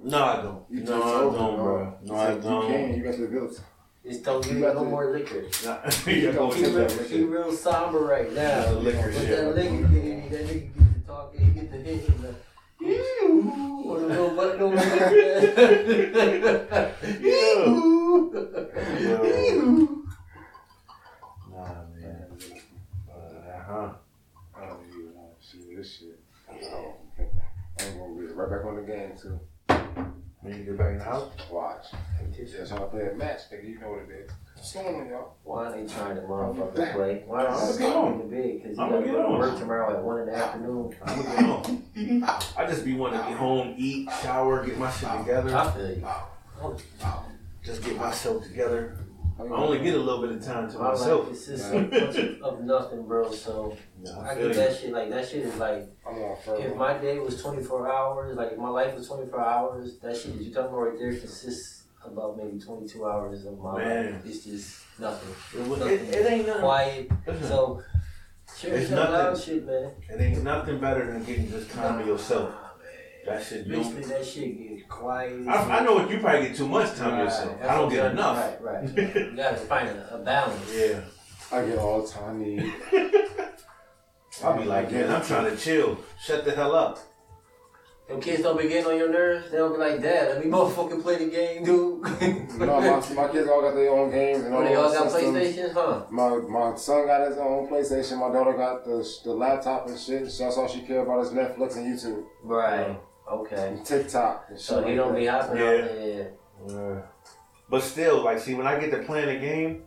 motherfucker. No, I don't. You no, I don't, me, bro. Oh. No, It's I like, don't. You can. You got the ability. Just don't give You me got no to- more liquor. Nah, You you don't go He real, that liquor. he real somber right now. Yeah, the liquor But shit. that liquor get in, that nigga get to talking, he get to hitting the. Ew, or the little button over there. Ew. Ew. Nah, man. Uh huh. I don't even want to see this shit. Oh, I'm gonna get right back on the game too. When you get back in the house, Watch. That's how I play a match, nigga. You know what it is. What's going on, y'all? Why they trying to motherfucker play? Why don't I'ma get on. go bed? Because you I'ma gotta go to on. work tomorrow at 1 in the afternoon. I'm gonna get home. I just be wanting to get home, eat, shower, get my shit together. I feel you. Just get myself together. I only get a little bit of time to myself. life is just a bunch of, of nothing, bro. So Yeah, I feel get you. that shit. Like, that shit is like. I'm on If my day was 24 hours, like if my life was 24 hours, that shit that you talking about right there consists about maybe 22 hours of my Man. life. It's just nothing. It, was- it, it ain't nothing. Quiet. Listen, So, share It's some loud nothing. shit, man. it ain't nothing better than getting just time to yourself. Oh, that shit, Basically, that shit get quiet. I, I know what you probably get too much time to Right, yourself. that's I don't get enough. Right, right. You gotta find a, a balance. Yeah, I get all the time I need. I'll be like, man, I'm trying to chill. Shut the hell up. Them kids don't be getting on your nerves. They don't be like, Dad, let me motherfucking play the game, dude. no, my, my kids all got their own games and all When they all got systems. PlayStations, huh? My my son got his own PlayStation. My daughter got the the laptop and shit. So that's all she care about is Netflix and YouTube Right. Okay. and TikTok and shit. So he like don't that. be hopping Yeah. out there. Yeah. But still, like, see, when I get to playing a game,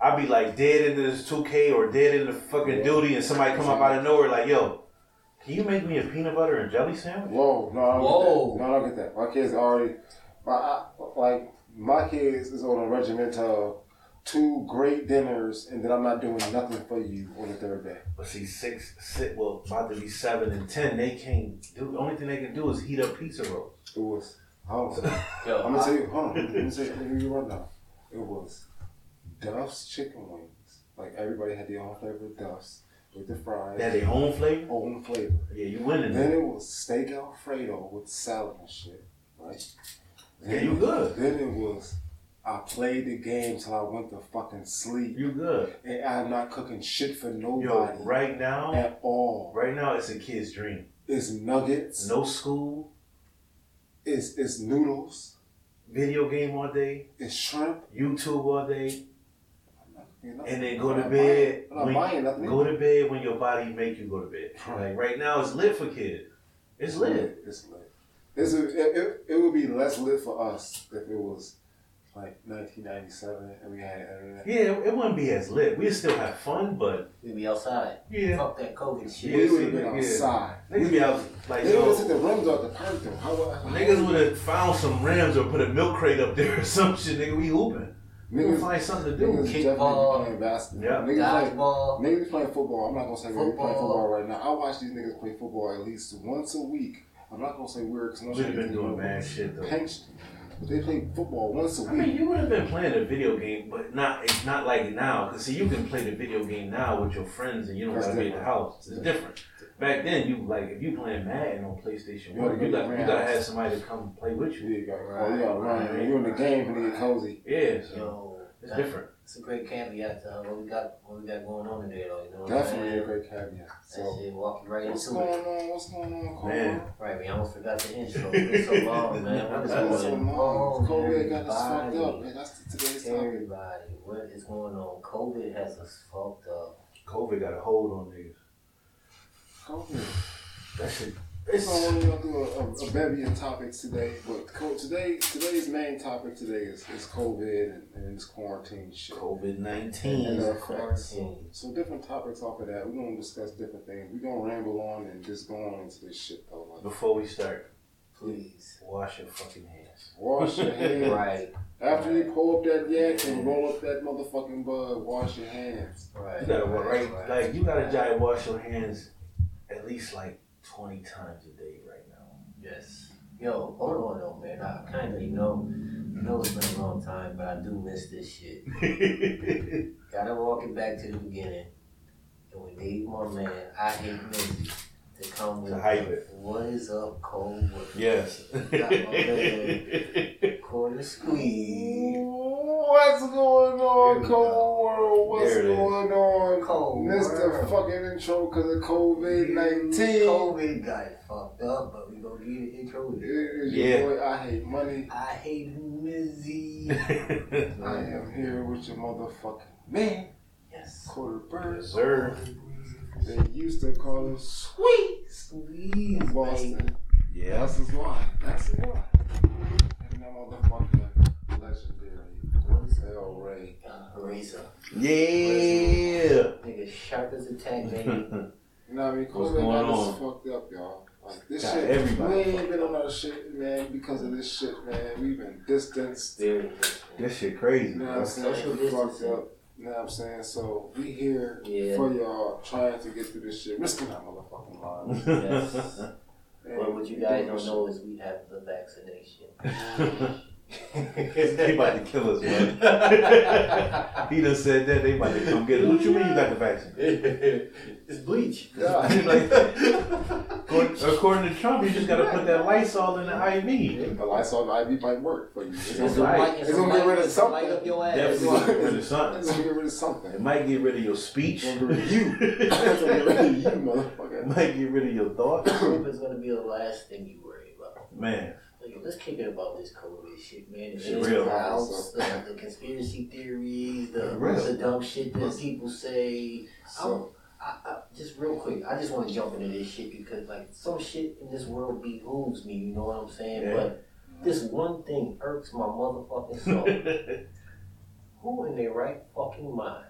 I be like dead into this 2K or dead into fucking Yeah. duty, and somebody come up out of nowhere like, yo, can you make me a peanut butter and jelly sandwich? Whoa, no, I don't Whoa. get that. No, I don't get that. My kids already, my like my kids is on a regiment of two great dinners, and then I'm not doing nothing for you on the third day. But see, six, six, well, about to be seven and ten, they can't do. The only thing they can do is heat up pizza rolls. It was. Hold on. Yo, I'm gonna tell you. Hold on. Let me tell you. Let me give you a rundown. It was Duff's chicken wings. Like everybody had their own flavor of Duff's with the fries, They had their own flavor. own flavor. Yeah, you winning. Then it was steak Alfredo with salad and shit. Right. Yeah, you good. Then it was. I played the game till I went to fucking sleep, You good. and I'm not cooking shit for nobody Yo, right now, at all. right now, it's a kid's dream. It's nuggets. No school, It's it's noodles. video game all day, It's shrimp. YouTube all day, You know? and then go I'm to bed. buying- I'm when- buying. Go to bed when your body make you go to bed. Like right now, it's lit for kids. It's lit. It's lit. It's a, it, it, it would be less lit for us if it was like 1997 and we had internet. Yeah, it, it wouldn't be as lit. We'd still have fun, but we'd be outside. yeah, Fuck that COVID shit. Yeah, we would see, have been yeah. outside. niggas be out like They would have yo. the rims off the perk though. How, how, Niggas would have found some rims or put a milk crate up there or some shit. Nigga, we hooping. We gonna niggas, find something to do. definitely Kickball. be playing basketball. Yeah. Niggas, play, niggas playing football. I'm not gonna say we're playing Football. football right now. I watch these niggas play football at least once a week. I'm not gonna say we're because We've been doing bad shit though. Pinched, but they play football once a week. I mean, you would have been playing a video game, but not it's not like now. Cause see, you can play the video game now with your friends, and you don't That's gotta be at the house. It's different. Back then, you like if you playing Madden on PlayStation One, gotta you go got to you gotta have somebody to come play with Yeah, you. you got oh, you got to run. man. You in the game when you get cozy. Yeah, so Yo, it's that- different. It's a great caveat to uh, what we got. What we got going on today, though. You know what Definitely I'm a saying? great caveat. That So shit walking right what's into going it. on? What's going on, Cole? Man. Right, we almost forgot the intro. It's so long, man. What is That's so going long. COVID got us fucked up. Man, that's today's topic. Everybody, what is going on? COVID has us fucked up. COVID got a hold on niggas. COVID. That shit. It's It's not only gonna do a, a, a bevy of topics today, but co- today today's main topic today is, is COVID and, and this quarantine shit. COVID And nineteen. the uh, effects. Quarantine. So different topics off of that. We're gonna discuss different things. We're gonna ramble on and just go on into this shit though. Like, Before we start, Please. wash your fucking hands. wash your hands. Right, After you pull up that yak and mm-hmm. roll up that motherfucking bud, wash your hands. right. You gotta right, right. like you gotta try to wash your hands at least like twenty times a day right now. Yes. Yo, hold on though, man. I kind of, you know, I know it's been a long time, but I do miss this shit. Gotta walk it back to the beginning. And we need more man. I hate Mizzy. to come with To hype it. What is up, cold? Yes. Got my man. Quarter squeeze. What's going on, Here we Cold World? What's There it is. going on? Cold Missed the World. fucking intro because of COVID 19. COVID got it fucked up, but we gonna get an intro. It is Yeah. your boy, I hate money. I hate Mizzy. I am here with your motherfucking man, Yes. Quarter Bird. Sir. They used to call him Sweet Sweet. Boston. baby. Yeah. That's his why. That's his why. And that motherfucking legendary What is L. Ray. uh, Razor. Yeah. Nigga, sharp as a tack, baby. You know what I mean? What's COVID going got us on? fucked up, y'all. Like this Got shit, everybody we ain't been on our shit, man, because of this shit, man. We've been distanced. Very This shit crazy, You know what bro. I'm saying? Social Fucked up. You know what I'm saying? So we here Yeah. for y'all trying to get through this shit, risking our motherfucking lives. Yes. But what you guys don't know is we have the vaccination. they about to kill us, man. he done said that. They about to come get us. What you mean you got the vaccine? it's bleach. God. Like, according, according to Trump, you just got to put that Lysol in the IV. The Lysol and IV might work for you. It's It's gonna, gonna right. light, It's gonna get rid of it's gonna light something. up your ass. Definitely get rid of it's something. gonna get rid of It something. might get rid of your speech. It's gonna get rid of you. It's gonna get rid of you, It motherfucker. might get rid of your thoughts. Hope it's gonna be the last thing you worry about. Man, Like, let's kick it about this COVID shit, man. The real. outs, the, the conspiracy theories, the, the dumb shit that people say. So, I, I, just real quick, I just want to jump into this shit because like some shit in this world behooves me. You know what I'm saying? Yeah. But this one thing irks my motherfucking soul. Who in their right fucking mind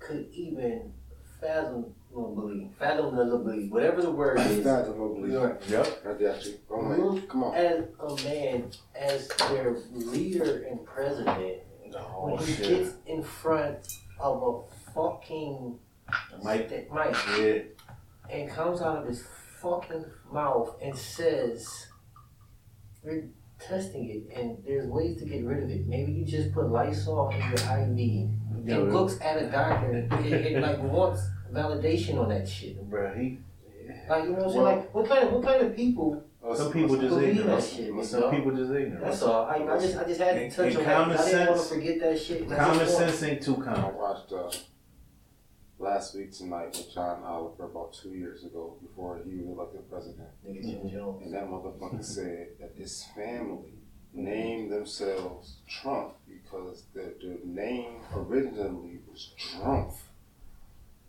could even fathom believe, fathom believe, whatever the word is, that's a little belief. Yep. I got you. Go ahead. Mm-hmm. Come on. as a man, as their leader and president, Oh, when he shit. gets in front of a fucking Mike. sta- mic Yeah. and comes out of his fucking mouth and says, "We're testing it, and there's ways to get rid of it. Maybe you just put Lysol in your IV." Yeah, And looks at a doctor and, and, like wants validation on that shit. Bro, he. Like you know what I'm saying? Well- like what kind of what kind of people? Some people just ignorant. that shit, big Some dog. people just ignorant. That's all. I, I just I just had to And- touch and on that. common I didn't want to forget that shit. I Common sense ain't too common. I watched uh, last week tonight with John Oliver about two years ago before he was elected president. Nigga Jim Jones. And that motherfucker said that his family named themselves Trump because the, the name originally was Drumpf.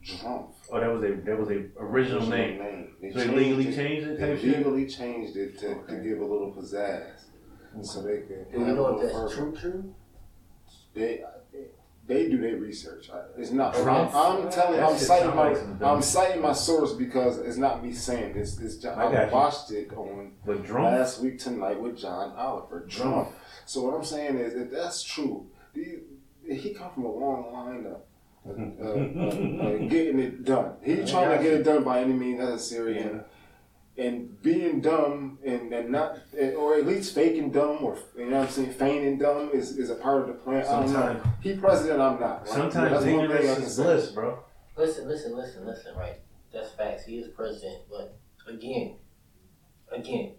Drumpf. Oh, that was a that was a original name. They So they changed legally it- changed it. They Type shit? legally changed it to, to give a little pizzazz. So they could Do we have a know if little that's fervor. true? True. They, they do their research. I- It's not. Oh, Trump? I'm telling. That I'm citing my. like I'm citing my source because it's not me saying this. This I I, got you. watched it on But drunk. last week tonight with John Oliver. Trump. So what I'm saying is, if that's true, he, he come from a long line of. Uh, uh, uh, getting it done. He's I trying to get you. it done by any means necessary, and and being dumb and, and not or at least faking dumb or you know what I'm saying feigning dumb is, is a part of the plan. I don't know. Sometimes, He president, I'm not. Like, sometimes that's one thing ignorance is bliss, bro. Listen, listen, listen, listen. Right. That's facts. He is president, but again, again,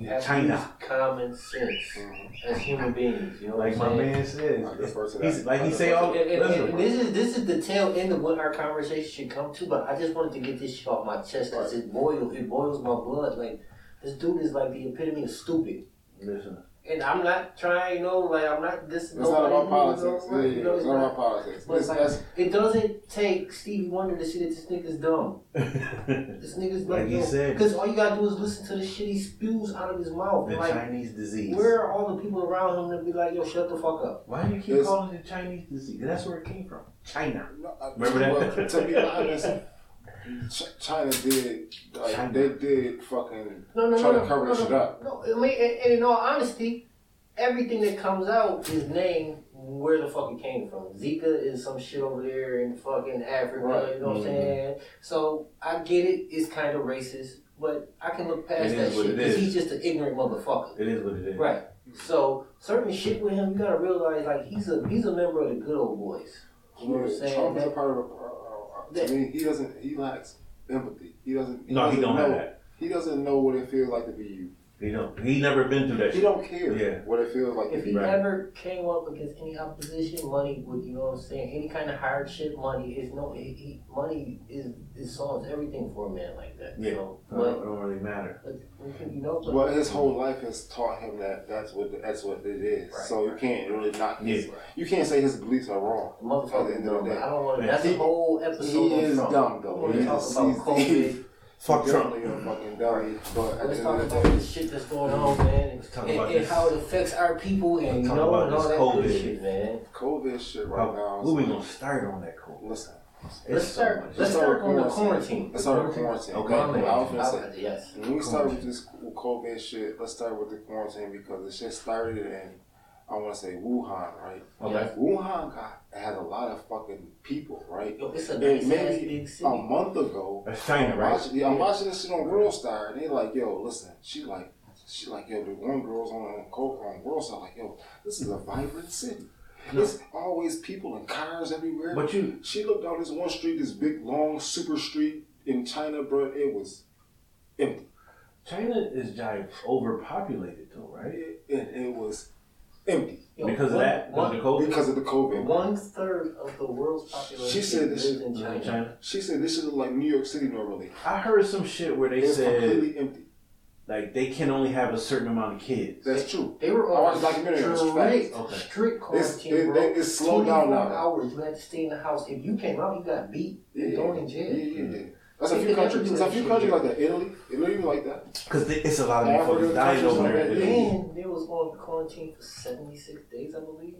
you have China. to use common sense Mhm. as human beings. You know Like what my I'm saying? man said, I defer to he's like he say defer all. And, and- listen, and this is this is the tail end of what our conversation should come to. But I just wanted to get this shit off my chest because it boils it boils my blood. Like this dude is like the epitome of stupid. Listen, And I'm not trying, you know, like I'm not this. It's not about politics. Yeah, You know, yeah, it's it's not not- about politics. But This, like, that's, it doesn't take Stevie Wonder to see that this nigga's dumb. This nigga's like he said, Because all you gotta do is listen to the shit he spews out of his mouth. the like, Chinese disease. where are all the people around him that be like, yo, shut the fuck up? Why do you keep It's- calling it Chinese disease? That's where it came from. China. no, I- Remember that? well, to be honest, Ch- China did. Like, China. They did fucking No, no, try no, to no, cover no, this no, shit up. No, I mean, and, and in all honesty, everything that comes out is named where the fuck it came from. Zika is some shit over there in fucking Africa, Right. you know what I'm Mhm. saying? So I get it, it's kind of racist, but I can look past It that is shit because he's just an ignorant motherfucker. It is what it is. Right. So certain shit with him, you gotta realize like he's a he's a member of the good old boys. You know what I'm saying? Trump is a That- part of. Uh, uh, mean, he doesn't. He lacks empathy. He doesn't. He No, he doesn't don't know, have that. He doesn't know what it feels like to be you. He don't. He never been through that. He shit. don't care Yeah. what it feels like If he Right. ever came up against any opposition, money would you know what I'm saying? Any kind of hardship, money is no. He, he, money is is solves everything for a man like that. Yeah. So, It but, don't, it don't really matter. but you know, but, Well, his whole life has taught him that that's what that's what it is. Right, so you can't really knock his. Yeah. You can't say his beliefs are wrong. The motherfucker At the end of the dumb. day. I don't want to. Yeah. That's a He- whole episode. he is Trump. dumb, though. I want to He's- talk about he's- COVID. Fuck Trump. Definitely a fucking dummy. But at Let's the talk end of about day, this shit that's going on, man, and, talk and, about and this- how it affects our people, and you talk know, about and all this that COVID. shit, man. COVID shit right How, now. who we is- gonna start on that code? Listen. Let's It's so start. much. Let's start on the quarantine. Let's start with quarantine. Okay. I was gonna say. I- Yes. When we start with this COVID shit, let's start with the quarantine because the shit started in, I want to say Wuhan, right? Oh, okay. Wuhan got had a lot of fucking people, right? Yo, it's a And nice ass maybe big a month ago, That's China, I'm right? watching, yeah, I'm watching this shit on World Star, and they like, yo, listen, she like, she like, yo, the one girl's on on, Co- on World Star, like, yo, this is a vibrant city. There's always people and cars everywhere. But you, She looked down this one street, this big long super street in China, bro. It was empty. China is giant overpopulated though, right? It, it, it was empty Yo, Because of that, because one- of the COVID. because of the COVID. One third of the world's population She said this lives in China. China. She said this should look like New York City normally. I heard some shit where they It's said completely empty. like they can only have a certain amount of kids. That's true. They were I on watched a documentary on. It's strict. Okay. strict It's, quarantine, it, bro. it's slowed down now. hours. You had to stay in the house. If you came out, you got beat. Yeah, and thrown in yeah, jail. yeah, yeah. That's a few countries. do There's a few countries like that. Italy, Italy like that. Because it's a lot of Africa, motherfuckers dying over there. that, Italy. They was on quarantine for 76 days, I believe.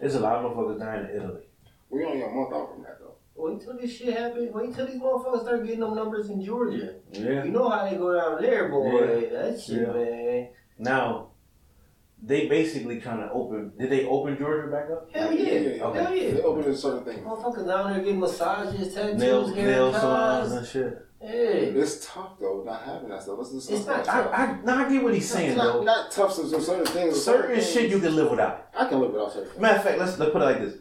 There's a lot of motherfuckers dying in Italy. We only a month out from that though. Wait till this shit happens. Wait till these motherfuckers start getting them numbers in Georgia. Yeah. You know how they go down there, boy. Yeah. That shit, Yeah. man. Now, they basically trying to open. Did they open Georgia back up? Hell yeah. Okay. Hell yeah. They open certain things. Motherfuckers down there getting massages, tattoos, Nail, nail salons and shit. Hey. It's tough though, not having that stuff. Let's It's not- I, I, now I get what he's saying not, though. not tough. So, so certain things. Certain things, shit you can live without. I can live without certain things. Matter of fact, let's let's put it like this: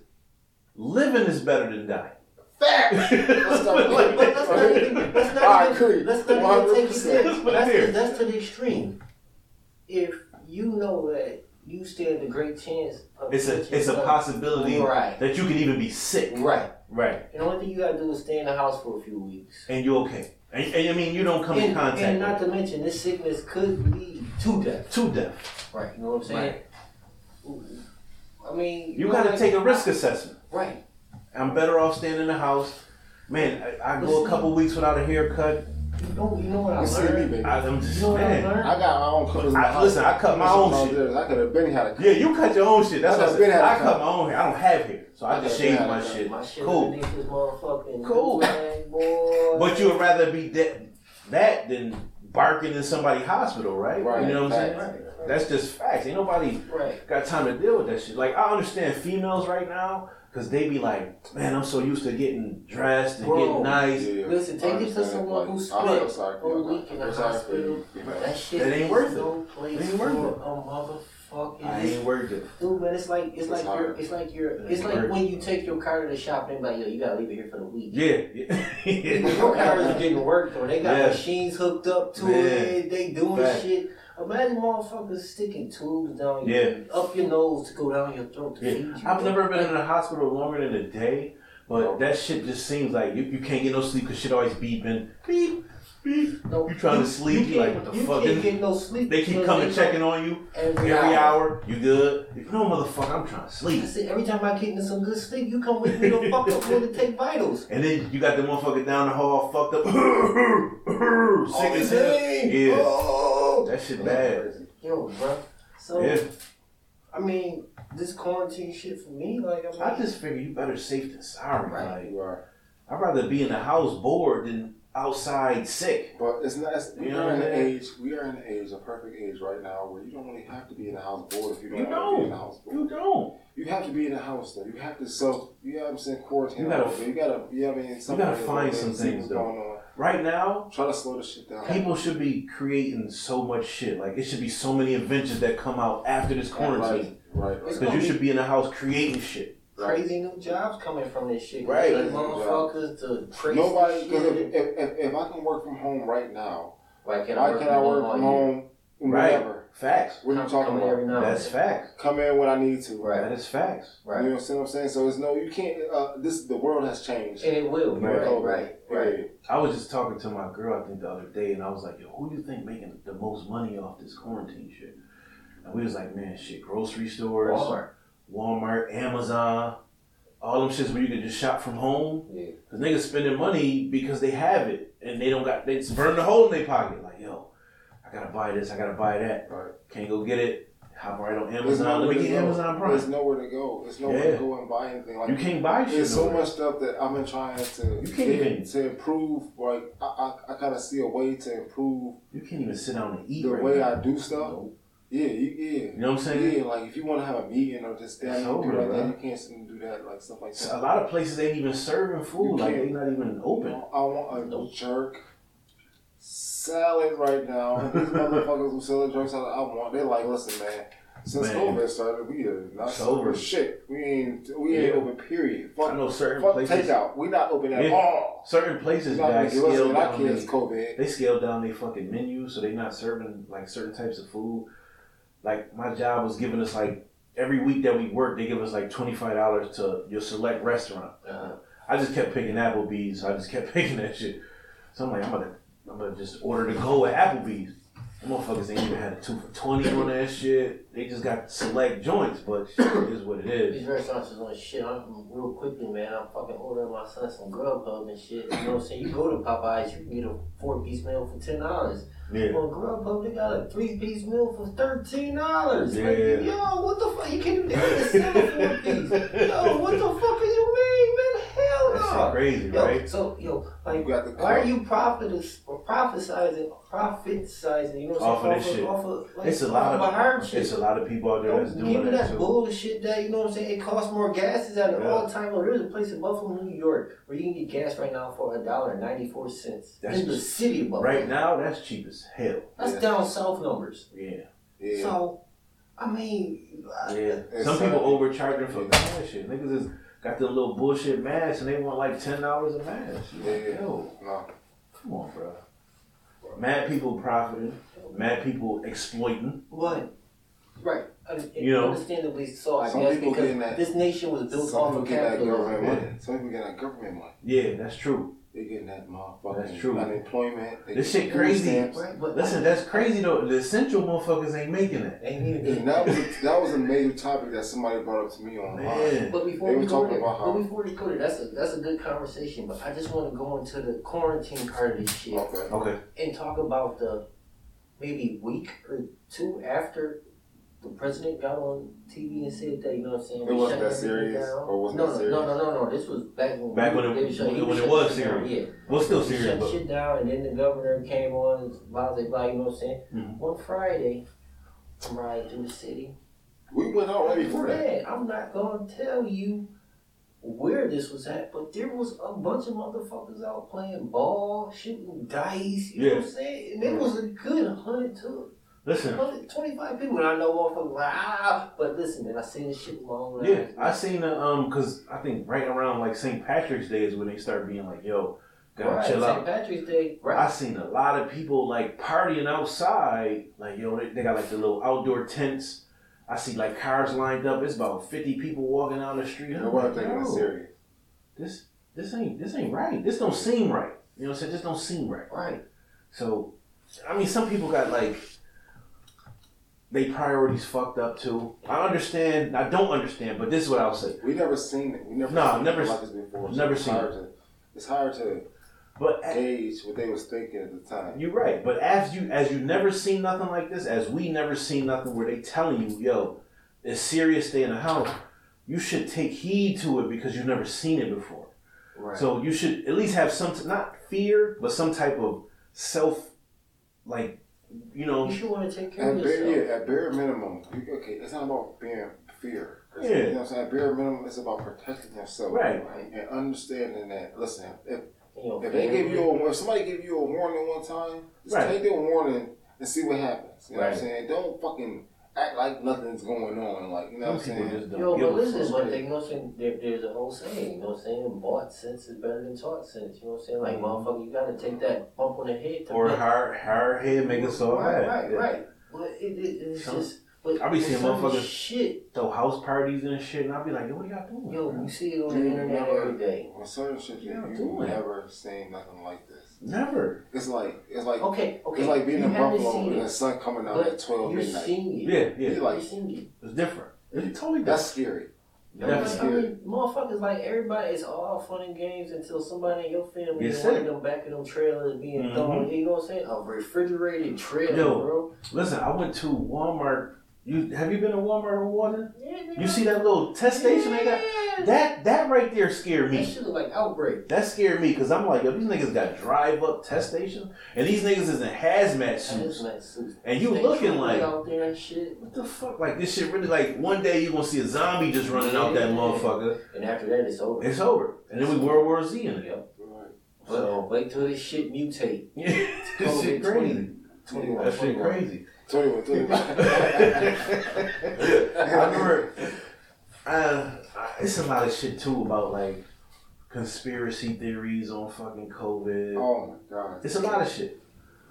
living is better than dying. Fact. Let's start But, but let's not even, let's not I even, agree. let's not even take it there. Let's put it That's, that's to the extreme. If you know that you stand a great chance of It's a it's a possibility Right. that you can even be sick. Right. Right. And the only thing you gotta do is stay in the house for a few weeks. And you're okay. And, and I mean you don't come in contact and not to mention, this sickness could lead to death. to death. Right. You know what I'm saying? I mean, You know, gotta like- take a risk assessment. Right. I'm better off staying in the house. Man, I, I go a couple weeks without a haircut. You know, you know what I You see me, learned? baby. I, I'm just You know what I learned? I got my own clippers. in I- house. listen, I cut my own shit. I could have been had a Yeah, you cut your own shit. That's I what I just been said. I cut cut. my own hair. I don't have hair, so I I just just shave my shit. My shit Cool. underneath motherfucking Cool. do-rag. But you would rather be dead that than barking in somebody's hospital, right? Right. You know what I'm saying? Right. Right. That's just facts. Ain't nobody Right. got time to deal with that shit. Like I understand females right now because they be like, man, I'm so used to getting dressed and Bro. getting nice. Listen, take it to someone who I spent feel sorry for a week in I the feel hospital. you. That shit It ain't is worth it. place It ain't worth for it. a motherfucking. I ain't worth it. Dude, man, it's like it's, It's like you're it's like you're It it's like when you take your car to the shop and like, yo, you gotta leave it here for the week. Yeah. your car is getting worked on. They got Yeah. machines hooked up to Man. it. They doing Fact. shit. Imagine motherfuckers sticking tubes down Yeah. your, up your nose to go down your throat to Yeah. feed you. I've never been in the hospital longer than a day, but that shit just seems like you, you can't get no sleep because shit always beeping. Beep, beep. No, You trying to sleep, you like, what the you fuck? Can't get no sleep. They keep coming checking on you every, every hour. You good? No, motherfucker, I'm trying to sleep. I said every time I get into some good sleep, you come with me to fuck up to take vitals. And then you got the motherfucker down the hall fucked up. Sick as hell. Yeah. Oh. That shit bad. Yo, bro. So Yeah. I mean, this quarantine shit for me, like I mean, I just figure you better safe than sorry. Right. Like, You are. I'd rather be in the house bored than outside sick. But it's not. It's, we are in what an I mean? age. We are in an age, a perfect age right now, where you don't really have to be in the house bored if you don't You want to be in the don't. house bored. You don't. You have to be in the house though. You have to self. You know what I'm saying? Quarantine. You gotta- a little bit. You gotta. You know what I mean? Something gotta find some things, what's though. going on. Right now, Try to slow the shit down. people should be creating so much shit. Like it should be so many inventions that come out after this quarantine. Right. Right. Right. Because you should be in the house creating shit. crazy new jobs coming from this shit. Right. These motherfuckers to trace Nobody, because if, shit. if, if, if I can work from home right now, Why can't I work can't I work all from year? home Right. whenever? Facts. What are you Come- talking about? every now That's then. facts. Come in when I need to. Right. That is facts. Right. You know what I'm saying? So it's no, you can't. Uh, this the world has changed. And it will. Right. Right. Right. Right. I was just talking to my girl, I think, the other day, and I was like, yo, who do you think making the most money off this quarantine shit? And we was like, man, shit, grocery stores, Walmart. Walmart, Amazon, all them shits where you can just shop from home. Yeah. Cause niggas spending money because they have it and they don't got they burn the hole in their pocket. I gotta buy this, I gotta buy that. Right. Can't go get it. Hop right on Amazon. Let nowhere me to get. Amazon There's nowhere to go. There's nowhere Yeah. to go and buy anything. Like You can't buy shit. There's so much stuff that I've been trying to You can't even- to improve. Like I, I, I of see a way to improve You can't even sit down and eat the right way now. I do stuff. Nope. Yeah, you, yeah. You know what I'm saying? Yeah, like if you want to have a meeting or just stand It's do over, like that, you can't sit and do that, like stuff like So that. a lot of places ain't even serving food. Like they're not even open. I want a jerk salad right now. And these motherfuckers who sell salad, I want. They're like, listen, man. Since Man. COVID started, we are not sober over. shit. We ain't we ain't open. Period. I Fuck, know certain fuck places. takeout. We not open at Yeah. all. Certain places guys give scale and down. kids They, COVID. they scale down their fucking menu, so they not serving like certain types of food. Like my job was giving us like every week that we work, they give us like twenty five dollars to your select restaurant. Uh-huh. I just kept picking Applebee's. So I just kept picking that shit. So I'm like, I'm gonna, I'm gonna just order to go at Applebee's. Them motherfuckers ain't even had a two for twenty on that shit. They just got select joints, but shit is what it is. These restaurants is on shit. I'm real quickly, man. I'm fucking ordering my son some Grubhub and shit. You know what I'm saying? You go to Popeyes, you can get a four piece meal for ten dollars. Yeah. On Grubhub, they got a three piece meal for thirteen dollars. Yeah. Like, yo, what the fuck? You can't even sell a four piece. Yo, what the fuck are you mean, man? Hell That no. shit crazy, Yo, right? so yo, You like, got the why are you profit prophesizing, prophesizing? You know what Off of I'm this saying? shit. Off of, like, It's a lot of of a shit. it's a lot of people out there that's Don't doing give me that that too. bullshit that you know what I'm saying. It costs more gas. Is at an Yeah. all time low. There's a place in Buffalo, New York, where you can get gas right now for a dollar ninety four cents That's in the city of Buffalo. Right now, that's cheap as hell. that's Yeah. down south numbers. Yeah, Yeah. So, I mean, yeah. It's Some people like- overcharging for Yeah. gas shit. Niggas is got them little bullshit masks and they want like ten dollars a mask. Yeah, like, Yeah. Yo, no. come on, bro. Mad people profiting. Mad people exploiting. what? Right. Un- You know? understandably so. I Some guess because that- this nation was built Some off people of get that capitalism. government money. Some people get that government money. Yeah, that's true. They getting that motherfucking That's true. unemployment. They This shit crazy. food stamps. Right, but Listen, that's crazy though. The essential motherfuckers ain't making it. Ain't even And that was a, that was a major topic that somebody brought up to me online. Man. But before They we were go talking there, about how- but before we go there, that's a that's a good conversation. But I just want to go into the quarantine part of this shit Okay. Okay. and talk about the maybe week or two after the president got on TV and said that you know what I'm saying. It wasn't that serious, down. or wasn't no, that no, serious? no, no, no, no. This was back when Back when it- shut- he when was it was shit down, serious. Yeah. Well, still He serious, shut but shit down, and then the governor came on, and blah blah blah. You know what I'm saying? Mhm. One Friday, I'm riding through the city. We went out right before that. Man, I'm not gonna tell you where this was at, but there was a bunch of motherfuckers out playing ball, shooting dice. You know what I'm saying? And it was a good hunt, to listen. 25 people. And I know motherfuckers like ah, but listen, man, I seen this shit with my own Yeah, eyes. I seen the um, cause I think right around like St. Patrick's Day is when they start being like, yo, gotta right, chill St. out. St. Patrick's Day, right? I right? seen a lot of people like partying outside, like yo, they, they got like the little outdoor tents. I see like cars lined up. It's about fifty people walking down the street. I'm Nobody like, taking it yo, serious. this this ain't this ain't right. This don't seem right. You know what I'm saying? This don't seem right. Right. So, I mean, some people got like they priorities fucked up too. I understand. I don't understand, but this is what I'll say. We never seen it. We never No, seen never it like this before. never it's seen hard To, it's hard to But gauge what they was thinking at the time. you're right. But as you as you never seen nothing like this, as we never seen nothing where they telling you, yo, it's serious. Stay in the house. You should take heed to it because you've never seen it before. Right. So you should at least have some, not fear, but some type of self, like, you know, you should want to take care At of bare, yourself. yeah, at bare minimum, okay, it's not about being fear. It's- Yeah. You know what I'm saying? At bare minimum, it's about protecting yourself. Right. Right. And understanding that, listen, if, You know, if they give you a, if somebody give you a warning one time, just Right. take their warning and see what happens. You know what I'm saying? Don't fucking act like nothing's going on. Like you know what I'm saying? just don't Yo, give but a listen, fuck. but they, you know what I'm saying? There, there's a whole saying, you know what I'm saying? Bought sense is better than taught sense. You know what I'm saying? Like, Mhm. motherfucker, you gotta take that bump on the head to Or make- hard, hard head make us all Right, mad. right, Yeah. right. But it, it, it's Some- just. But I be seeing some motherfuckers- Shit. Throw house parties and shit, and I'll be like, yo, what y'all doing? Yo, you see it on the internet every day. On certain shit, Yeah, I'm you doing it. never seen nothing like this. Never. It's like it's like Okay, okay. it's like being you in Buffalo seen and the sun coming out but at twelve you're midnight. seeing it. Yeah, yeah. You like- you're seeing it. It's different. It's totally That's different. scary. Like, That's I mean, motherfuckers like everybody. It's all fun and games until somebody in your family Get in one of sick. them back in them trailers being Mhm. thrown. You know what I'm saying? A refrigerated trailer, Yo. bro. Listen, I went to Walmart. You have you been to Walmart or Walden? Yeah, nigga. You see that little test station they got? That that right there scared me. That me. shit look like outbreak. That scared me because I'm like, yo, these niggas got drive up test stations, and these niggas is in hazmat suits, Hazmat suits. and you Stay looking like, out there and shit. what the fuck? Like this shit really like one day you gonna see a zombie just running out that motherfucker. And after that, it's over. It's over, and then we World War Z in it. Yep. Right. So wait till this shit mutate. Yeah, this shit COVID crazy. 21, That shit crazy. 21, 21. I remember, uh, it's a lot of shit too about like conspiracy theories on fucking COVID. oh my god. It's a lot of shit.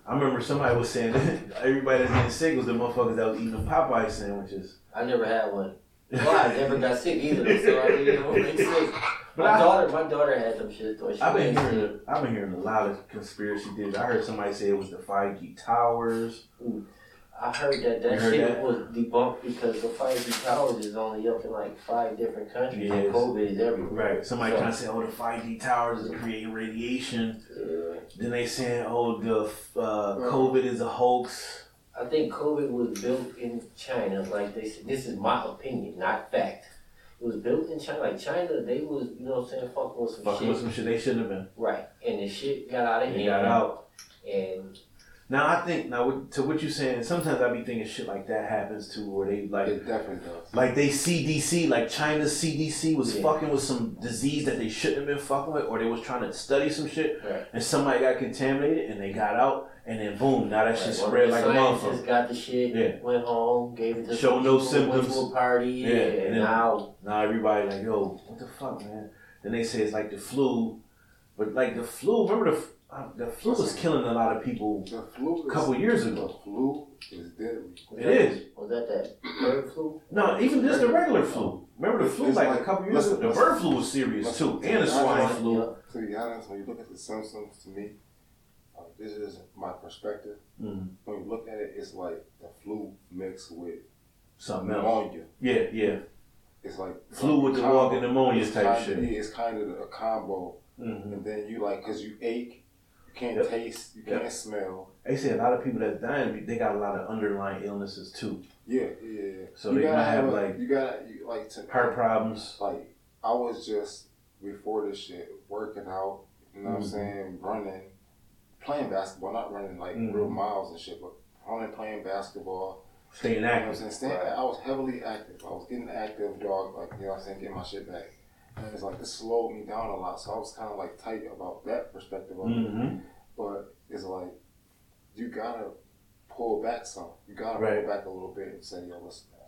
I remember somebody was saying that everybody that's getting sick was the motherfuckers that was eating the Popeye sandwiches. I never had one. Well, I never got sick either, so I didn't even get sick. But My I- daughter, my daughter had some shit. Though. She I've been hearing, I've been hearing a lot of conspiracy theories. I heard somebody say it was the 5G towers. sick. I heard that that heard shit that? was debunked because the 5G towers is only up in like five different countries, and Yes. COVID is everywhere. Right. Somebody So- trying to say, oh, the 5G towers is creating radiation. Yeah. Then they saying, oh, the uh, COVID is a hoax. I think COVID was built in China. Like they said, this is my opinion, not fact. It was built in China. Like China, they was, you know what I'm saying, fucking with some Fucking shit. with some shit they shouldn't have been. Right. And the shit got out of hand. got out. And Now I think now to what you're saying, sometimes I be thinking shit like that happens too, where they like It definitely does. like they CDC, like China's CDC was Yeah. fucking with some disease that they shouldn't have been fucking with, or they was trying to study some shit, Right. and somebody got contaminated and they got out, and then boom, now that shit one spread the like a motherfucker. got the shit, Yeah. went home, gave it to Show no people, went symptoms. to a party, Yeah, and and now Now everybody like, yo, what the fuck, man? Then they say it's like the flu, but like the flu, remember the uh, the flu was killing a lot of people The flu a is, couple years the ago. flu is deadly. was It that, is. Was that that bird flu? No, even just the regular flu. Remember the flu like, like- a couple years listen, ago? The bird flu was serious Listen, too, and the swine know. flu. To be honest, when you look at the symptoms, to me, uh, this is my perspective. Mm, When you look at it, it's like the flu mixed with something else. pneumonia. Yeah, yeah. It's like Flu with the walking pneumonia type kind shit. Of, yeah, it's kind of a combo. hmm And then you like, cause you ache, you can't Yep. taste, you Yep. can't smell. They say a lot of people that's dying, they got a lot of underlying illnesses too. Yeah, yeah, yeah. So you they gotta might have, a- like, you gotta you, like to Heart problems. like I was just before this shit working out. You know what I'm Mhm. saying? Running, playing basketball, not running like Mhm. real miles and shit, but running, playing basketball. Staying You know what I'm active. saying? Staying, I was heavily active. I was getting active, dog. Like you know what I'm saying, getting my shit back. And it's like this slowed me down a lot, so I was kind of like tight about that perspective of it. hmm But it's like you gotta pull back some. You gotta Right. pull back a little bit and say, yo, listen, man.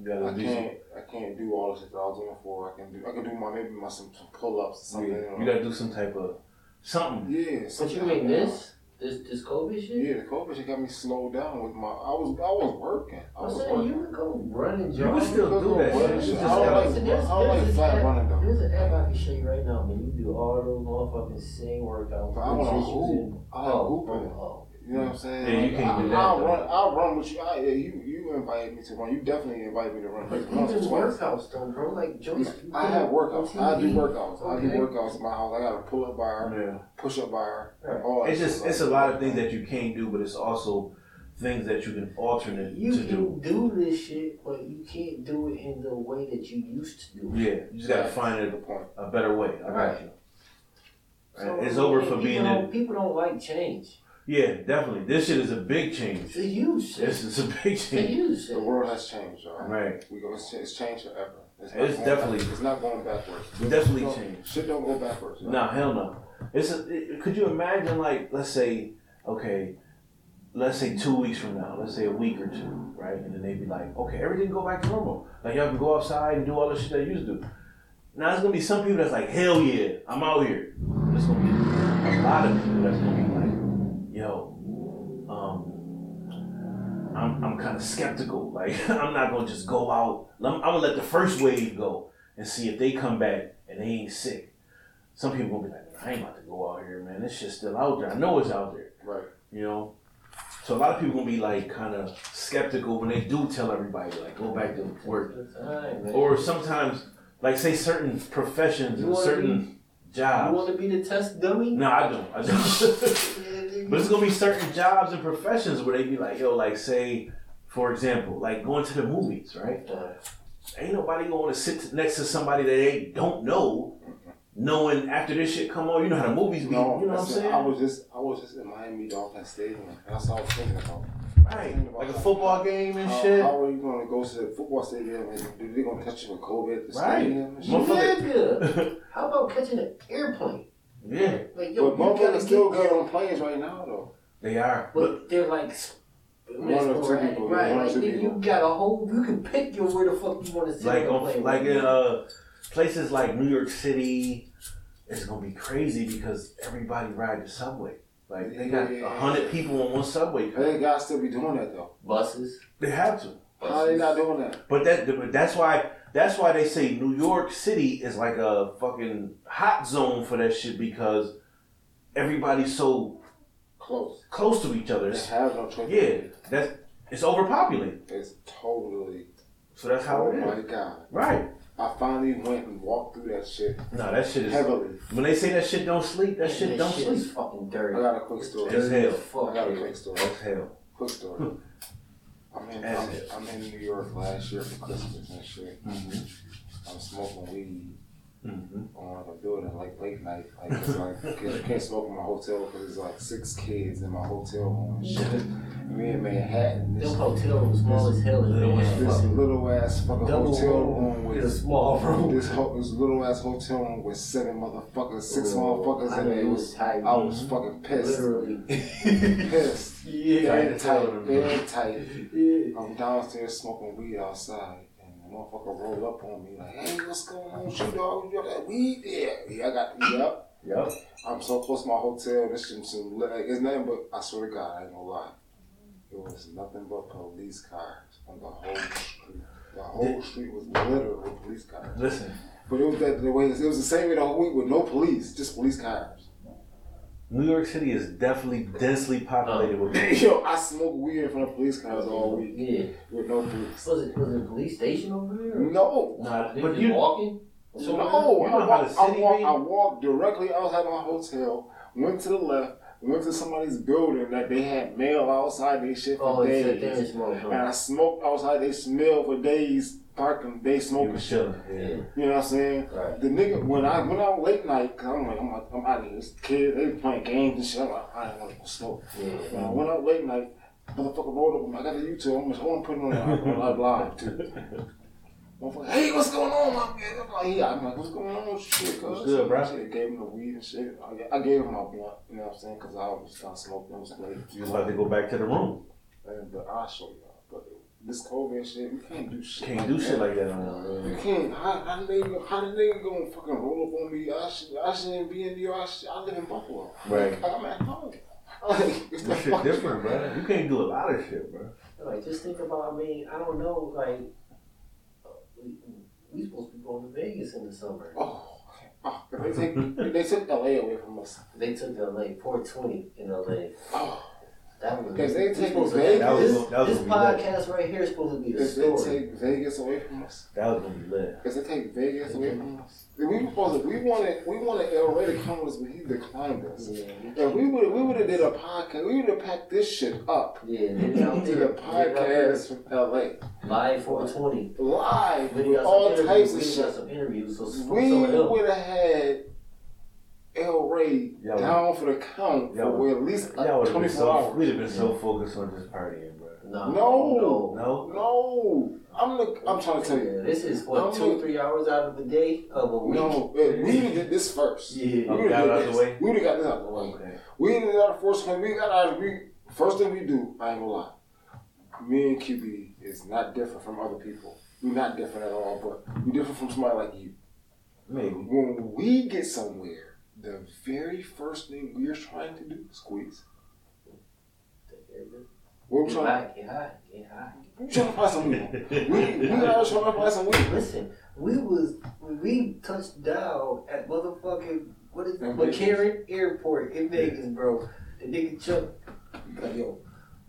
You Like, gotta I do can't, I can't do all the shit that I was doing before. I can do, I can do my maybe my some, some pull ups something. yeah, you gotta do some type of something. yeah, But you mean like that. this? This this COVID shit? Yeah, the COVID shit got me slowed down with my. I was, I was working. I I'm was saying you working. can go run and You jog. can still do that I shit. don't like, gotta- I don't there's- like there's flat this running though. There's an app I can show you right now, man. You do all those motherfucking same workouts. But I wanna positions hoop. I like oh, hooping. oh, oh. You know what I'm saying? Yeah, you Like, can't I, do that, I'll though. run. I'll run with you. I, yeah, you you invited me to run. You definitely invited me to run. But Like, once even workouts though, bro. Like Joyce. you I have up workouts. on I do TV. workouts. I do Okay. workouts in my house. I got a pull up bar, Yeah. push up bar, Right. all It's just shit. it's a lot of things that you can't do, but it's also things that you can alternate You to can do. do. this shit, but you can't do it in the way that you used to do it. Yeah, you just gotta Right. find Good a, point. a better way. I got Right. you. So, it's over for being don't, in. People don't like change. Yeah, definitely. This shit is a big change. It's a huge shit. This is a big It's a change. huge shit. The world has changed, y'all. Right. We go. It's, it's changed forever. It's, It's definitely- Back, it's not going backwards. It definitely Don't- changed. Shit don't go backwards. y'all. No, hell no. It's a, it, could you imagine like let's say okay, let's say two weeks from now, let's say a week or two, right? And then they'd be like, okay, everything go back to normal. Like y'all can go outside and do all the shit that you used to do. Now there's gonna be some people that's like, hell yeah, I'm out here. There's gonna be a lot of people that's gonna I'm I'm kind of skeptical. Like I'm not gonna just go out. I'm, I'm gonna let the first wave go and see if they come back and they ain't sick. Some people gonna be like, I ain't about to go out here, man. This shit's still out there. I know it's out there. Right. You know. So a lot of people gonna be like kind of skeptical when they do tell everybody like go back to work. Man. Or sometimes like say certain professions and certain you want to be the test dummy? No, I don't. I don't. but it's gonna be certain jobs and professions where they be like, yo, like say, for example, like going to the movies, right? Uh, Ain't nobody gonna sit next to somebody that they don't know, knowing after this shit come on, you know how the movies be. No, you know what I'm saying? I was just I was just in Miami Dolphins Stadium. That's all I was thinking about. right, like a football game and How, shit. how are you gonna go to the football stadium and do they gonna touch you with COVID at the Right. stadium? and shit? Motherfucker- nigga, how about catching an airplane? Yeah, Like yo, But you gotta motherfuckers still get good on planes right now though. they are. But But they're like One or two people, right? one Like two nigga, you got a whole. You can pick your where the fuck you want to sit. like on the on, plane. like in uh places like New York City, it's gonna be crazy because everybody ride the subway. Like they got a hundred people on one subway. They gotta still be doing that though. buses. They have to. How they not doing that? But that but that's why that's why they say New York City is like a fucking hot zone for that shit because everybody's so Close. close to each other. They It's, have no choice. yeah, that's it's overpopulated. It's totally. So that's how Oh it my god! Right. I finally went and walked through that shit No, that shit is heavily. when they say that shit don't sleep, that shit don't shit sleep. is fucking dirty. I got a quick story. It's hell. Fuck I got a quick story. That's hell. Quick story. I'm in, I'm. I'm in New York last year for Christmas and shit. Mm-hmm. I'm smoking weed Mm-hmm. on like a building like late night. Like it's like 'cause you can't smoke in my hotel because there's like six kids in my hotel room and shit. And we in Manhattan. This, Them hotels small as hell. in Little as Manhattan. this little ass fucking Double hotel room room in a with small room. this, ho- this little ass hotel room with seven motherfuckers, six Oh, motherfuckers I in know it. it It was was, tight. I was fucking pissed. Literally. Pissed. yeah. Very tight, Yeah. tight. Yeah. I'm downstairs smoking weed outside, and the motherfucker rolled up on me like, "Hey, what's going on, with you dog? You got that weed there? Yeah, I got. Yep. Yep. I'm so close to my hotel. This shit, some, like, it's nothing but. I swear to God, I ain't gonna lie. It was nothing but police cars on the whole street. The whole street was littered with police cars. Listen, But it was that the way. It was the same way the whole week with no police, just police cars. New York City is definitely densely populated oh. with people. Yo, I smoked weed in front of police cars all week Yeah. with no police. Was it was it a police station over there? No. Nah, but you walking? No, You know I, how the walked, I, city walked, be? I walked directly outside my hotel, went to the left, went to somebody's building that they had mail outside they shit for Oh, and sit there and days. smoke. And I smoked outside they smell for days, parking, they smoking shit. Yeah. You know what I'm saying? Right. The nigga, when I went out late night, cause I'm like, I'm, like, I'm out of. This kid, they playing games and shit. I'm like, I ain't want to smoke. Yeah. When I went out late night, motherfucker rolled up. I got a YouTube. I'm, I'm putting it on, on live, live too. Motherfucker, hey, what's going on, my man? I'm like, yeah. I'm like, what's going on with shit, cuz? What's good, bro? Shit, gave him the weed and shit. I, I gave him my blunt, you know what I'm saying? Because I was trying to smoke. It was late. You was about to go back to the room. And, but I'll show y'all. But this COVID shit, we can't do shit. Can't like do that. shit like that no. You can't. How, how the nigga, how the nigga gonna fucking roll up on me? I should, I shouldn't be in New York. I, should, I live in Buffalo. Right. Like, I'm at home. Like, This shit fuck- different, bro. You can't do a lot of shit, bro. Like, just think about, I mean, I don't know, like, uh, we, we supposed to be going to Vegas in the summer. Oh, oh, they take, they took LA away from us. They took LA, 420 in LA. Oh, That was If they take Vegas- That was this, that was this gonna lit. podcast right here is supposed to be the if they take Vegas away from us, That was gonna be lit. if they take Vegas away from us, we were supposed to, we wanted, we wanted El Rey to come with us, but he declined us. Yeah, If we would, we would have did a podcast. We would have packed this shit up. yeah, they out Did there, a they out there, podcast from LA live 420. live with all types interviews. of We shit. got some interviews. So We some of would have had El Rey Yeah, down for the count Yeah, for at least like Y'all would have been 24 so. hours. We'd have been so focused on just partying, bro. No, No. No. No, I'm the, I'm trying to tell you. This is what I'm two, the- three hours out of the day of a week. No, eh, we did this first. Yeah. Oh, we got it did out the this. way? We would have got this out the way. Okay. We did it out of force when we got out. We first thing we do, I ain't gonna lie. Me and QB is not different from other people. We're not different at all, but we're different from somebody like you. Maybe. When we get somewhere, the very first thing we're trying to do, squeeze. What we Get trying, high, get high, get high. we trying to find some weed. We we always trying to find some weed. Listen, we was we touched down at motherfucking what is it. McCarran Airport in Vegas, bro. The nigga Chuck, like, yo,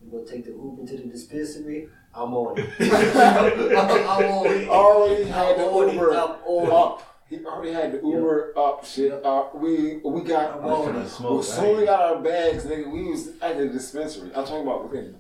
you gonna take the Uber to the dispensary? I'm on it. I'm on He it. already had the I'm on it. Uber I'm on up. He already had the Uber up. Shit. Uh, we we got. I'm I'm on trying it. to We smoke. soon got our bags, nigga. We was at the dispensary. I'm talking about within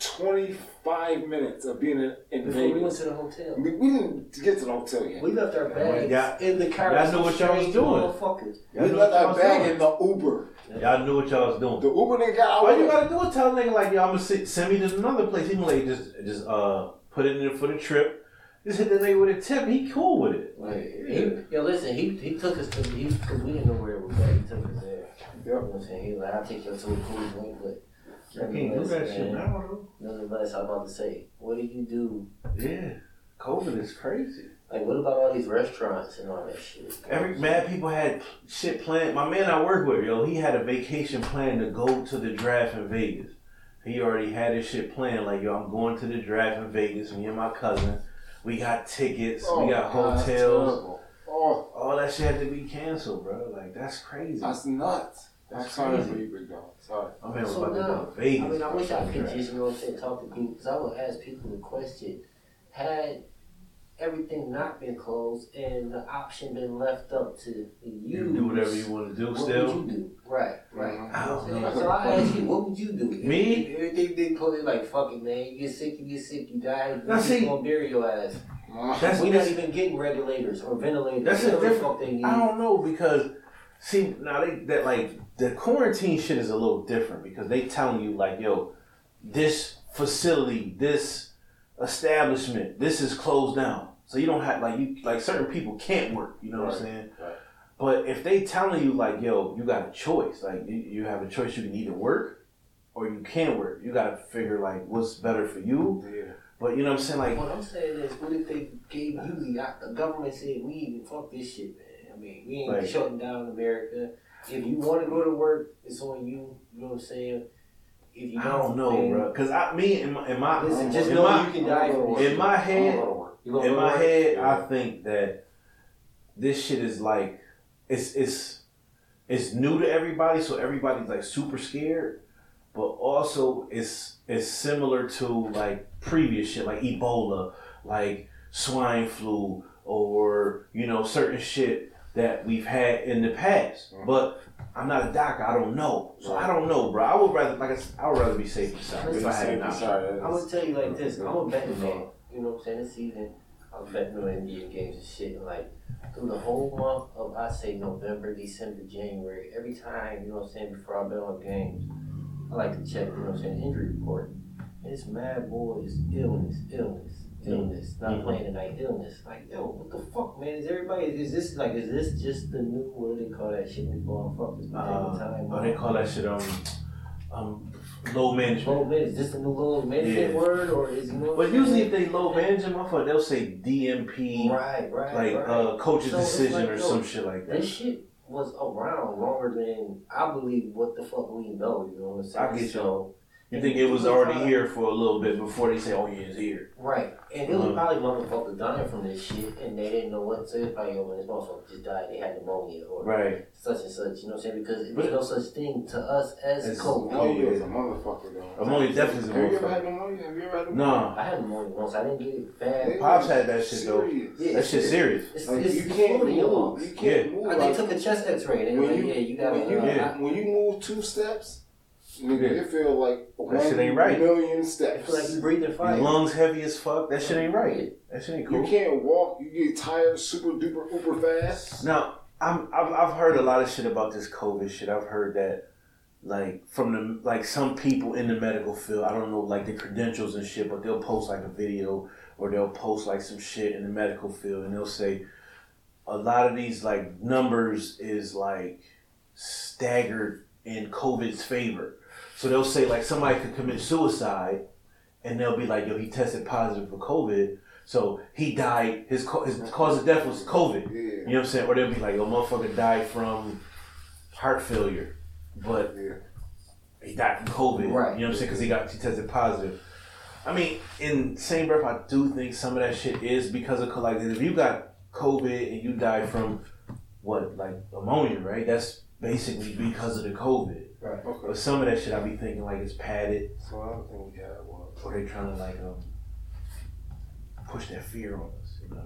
25 minutes of being in, in Before we went to the hotel. We, we didn't get to the hotel yet. We left our bags Yeah. in the car. Y'all knew what y'all was doing. Y'all we left our was bag doing. in the Uber. Y'all knew what y'all was doing. The Uber nigga got All out you gotta do is tell a nigga like, yo, I'm gonna send me to another place. He gonna like just just uh put it in there for the trip. Just hit the nigga with a tip. He cool with it. Like, he, yo, listen, he he took us to he because we didn't know where it was at. He took us there. You know what I'm saying? He like, I'll take you to a cool joint, but I can't do that shit man. Nonetheless, I'm about to say, what do you do? Yeah, COVID is crazy. Like, what about all these restaurants and all that shit? Every mad people had shit planned. My man I work with, yo, he had a vacation plan to go to the draft in Vegas. He already had his shit planned. Like, yo, I'm going to the draft in Vegas. Me and my cousin. We got tickets. Oh, we got God, hotels. terrible. Oh, All that shit had to be canceled, bro. Like, that's crazy. that's nuts. I'm That's sorry crazy. for you, big dog. Sorry. My man was So about to now, go to Vegas. I mean, I wish I could just, you know what I'm saying, talk to people, because I would ask people the question, had everything not been closed and the option been left up to you, You do whatever you want to do what still. would you do? Right, right. I don't You know know. what So I ask you, what would you do? Me? If everything didn't close, like, fuck it, man. You get sick, you get sick, you die, Now, you see- just gonna bury your ass. That's, we not even getting regulators or ventilators. That's a the different- fuck they need. I don't know because see now they that like the quarantine shit is a little different because they telling you like yo this facility this establishment this is closed down so you don't have like you like certain people can't work you know what I'm saying right. but if they telling you like yo you got a choice like you, you have a choice you can either work or you can't work you got to figure like what's better for you Yeah. but you know what I'm saying like What I'm saying is, what if they gave you the, uh, the government said we even fuck this shit, man. I mean, we ain't Right. shutting down America. If you want to go to work, it's on you. You know what I'm saying? If you I don't know bro because I me in my, in my Listen, just know my, you can die in my head I'm gonna work. You gonna in my head, I think that this shit is like it's it's it's new to everybody, so everybody's like super scared. But also, it's it's similar to like previous shit, like Ebola, like swine flu, or you know certain shit that we've had in the past. Mhm. But I'm not a doctor; I don't know, so I don't know, bro. I would rather, like I said, I would rather be safe than sorry if I had an option. Sorry, I'm gonna tell you like this. I'm a betting man. You know what I'm saying? This season, I'm betting on NBA games and shit. And like through the whole month of I say November, December, January, every time you know what I'm saying before I bet on games, I like to check. You know what I'm saying injury report. And it's mad boys illness, illness, illness. Not Mhm. playing tonight, illness. Like yo, what the fuck, man? Is everybody? Is this like? Is this just the new? What do they call that shit? We going fuck this Uh, time. oh, they call that shit um um load management. Low minute. Is this the new load management Yeah. word or is know? But usually, if they load management, motherfucker, they'll say DNP, Right, right, like right. uh, coach's So decision like, or yo, some shit like that. This shit was around longer than I believe what the fuck we know, you know what I'm saying? I get. So, You think it was already here for a little bit before they say, "Oh yeah, it's here." right. And it was Mhm. probably motherfuckers dying from this shit and they didn't know what to say. Probably, yo, when this motherfucker just died, they had pneumonia or Right. such and such, you know what I'm saying? Because But- there's no such thing to us as As- COVID. Pneumonia is a motherfucker, though. Pneumonia definitely is a Have you ever motherfucker. had pneumonia? Have you ever had pneumonia? No, I had pneumonia once. I didn't get it bad. It Pops had that shit, though. serious. Yeah. that shit's serious. It's, Like it's, you can't fluid in move. You can't Yeah. move. I, they took a chest X-ray. They were when like, you, yeah, you got when you, Yeah. when you move two steps, nigga, you feel like one shit ain't right. million I steps. feel like you breathing fire. Your lungs heavy as fuck. That shit ain't right. That shit ain't cool. You can't walk. You get tired super duper uber fast. Now, I'm, I've I've heard a lot of shit about this COVID shit. I've heard that, like from the like some people in the medical field. I don't know like the credentials and shit, but they'll post like a video or they'll post like some shit in the medical field, and they'll say a lot of these like numbers is like staggered in COVID's favor. So they'll say like somebody could commit suicide, and they'll be like, "Yo, he tested positive for COVID, so he died. His co- his cause of death was COVID." Yeah. You know what I'm saying? Or they'll be like, "Yo, motherfucker died from heart failure, but Yeah. he died from COVID." Right. You know what I'm saying? Because he got he tested positive. I mean, in same breath, I do think some of that shit is because of like if you got COVID and you die from what like ammonia, right? That's basically because of the COVID. Right. But some of that shit I be thinking like it's padded, So another thing we had was or they trying to like um push that fear on us. You know what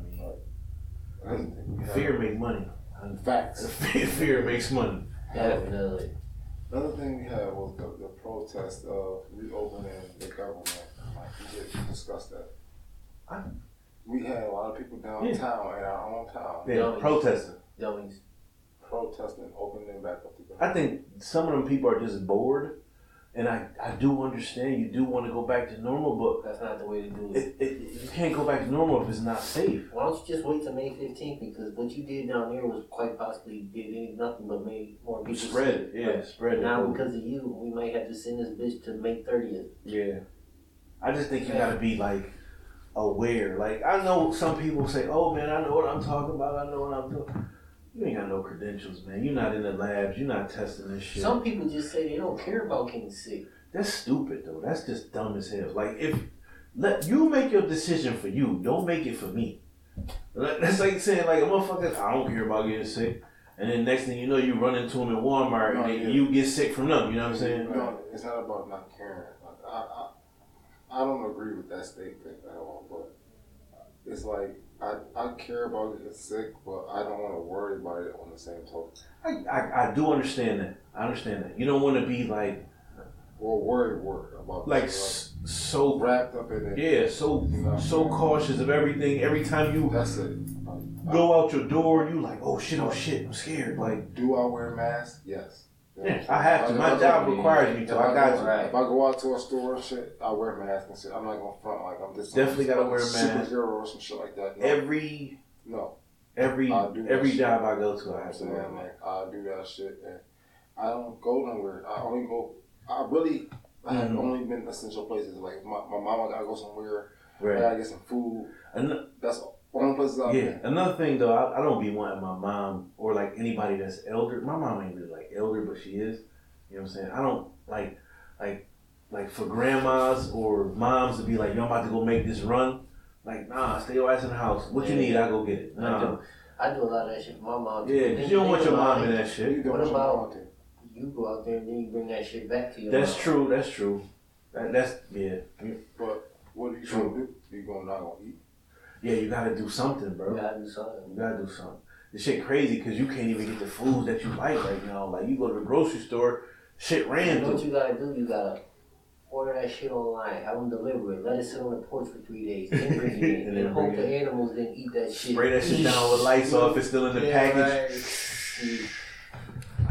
I mean? another thing we. Fear make money. Facts. fear makes money. Definitely. Another thing we had was the, the protest of reopening the government. Like we did discuss that. I- We had a lot of people downtown in our own town Yeah, protesting. Dummies. Protesting opening back up the government. I think some of them people are just bored, and I, I do understand you do want to go back to normal, but That's not the way to do it. it, it, you can't go back to normal if it's not safe. Why don't you just wait till May 15th? Because what you did down there was quite possibly did any- nothing but made more people Spread it, sick. yeah, Right. spread it. Now because of you, we might have to send this bitch to May 30th. Yeah. I just think you gotta be like aware. Like I know some people say, "Oh man, I know what I'm talking about. I know what I'm doing." You ain't got no credentials, man. You're not in the labs. You're not testing this shit. Some people just say they don't care about getting sick. That's stupid though. That's just dumb as hell. Like if let you make your decision for you, don't make it for me. That's like saying like a motherfucker. I don't care about getting sick, and then next thing you know, you run into them in Walmart No, and oh, yeah. you get sick from them. You know what I'm saying? No, it's not about not caring. Like, I, I, I don't agree with that statement at all. But it's like I, I care about getting sick, but I don't want to worry about it on the same token. I, I, I do understand that. I understand that. You don't want to be like Or worry, worry about like it, s- so wrapped up in it. yeah so You know? so cautious of everything. Every time you That's it. Like, go out your door, you like oh shit oh shit I'm scared. Like Do I wear a mask? Yes. Yeah, I have to. My job requires me to. I, I got go, you. If I go out to a store and shit, I wear a mask and shit. I'm not gonna front like I'm just Definitely gotta wear a mask. Superhero or some shit like that. No, Every no. every every shit. job I go to, I have to wear a mask. Like I do that shit and I don't go nowhere. I only go. I really. I have Mhm. only been essential places. Like my, my mama gotta go somewhere. I gotta get some food. Ano- That's the only places yeah. Another thing though, I, I don't be wanting my mom or like anybody that's elder. My mom ain't really like elder, but she is. You know what I'm saying? I don't like like like for grandmas or moms to be like, yo, I'm about to go make this run. Like, nah, stay your ass in the house. What you need, I go get it. I do. I do a lot of that shit. for My mom. Yeah, because you don't want your mom in that shit. You shit. do What what you about- want. You go out there and then you bring that shit back to your That's mom. true. That's true. That, that's yeah. But what are you True. gonna do? You gonna not gonna eat? Yeah, you gotta do something, bro. You gotta do something. You gotta do something. This shit crazy because you can't even get the food that you like right now. Like you go to the grocery store, shit ran You know what you gotta do? You gotta order that shit online, have them deliver it, let it sit on the porch for three days, then bring it in, And hope the animals didn't eat that shit. Spray that shit down with lights off. It's still in the Yeah, package. right.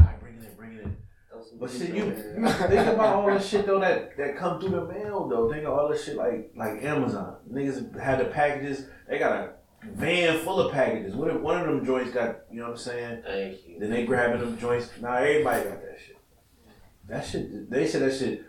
Alright, bring it in, bring it in. Throw some But shit, you, you think about all this shit though that that come through the mail though. Think of all this shit like like Amazon. Niggas had the packages. They got a van full of packages. What if one of them joints got you know what I'm saying? Thank you. Then they grabbing them joints. Now everybody got that shit. That shit. They said that shit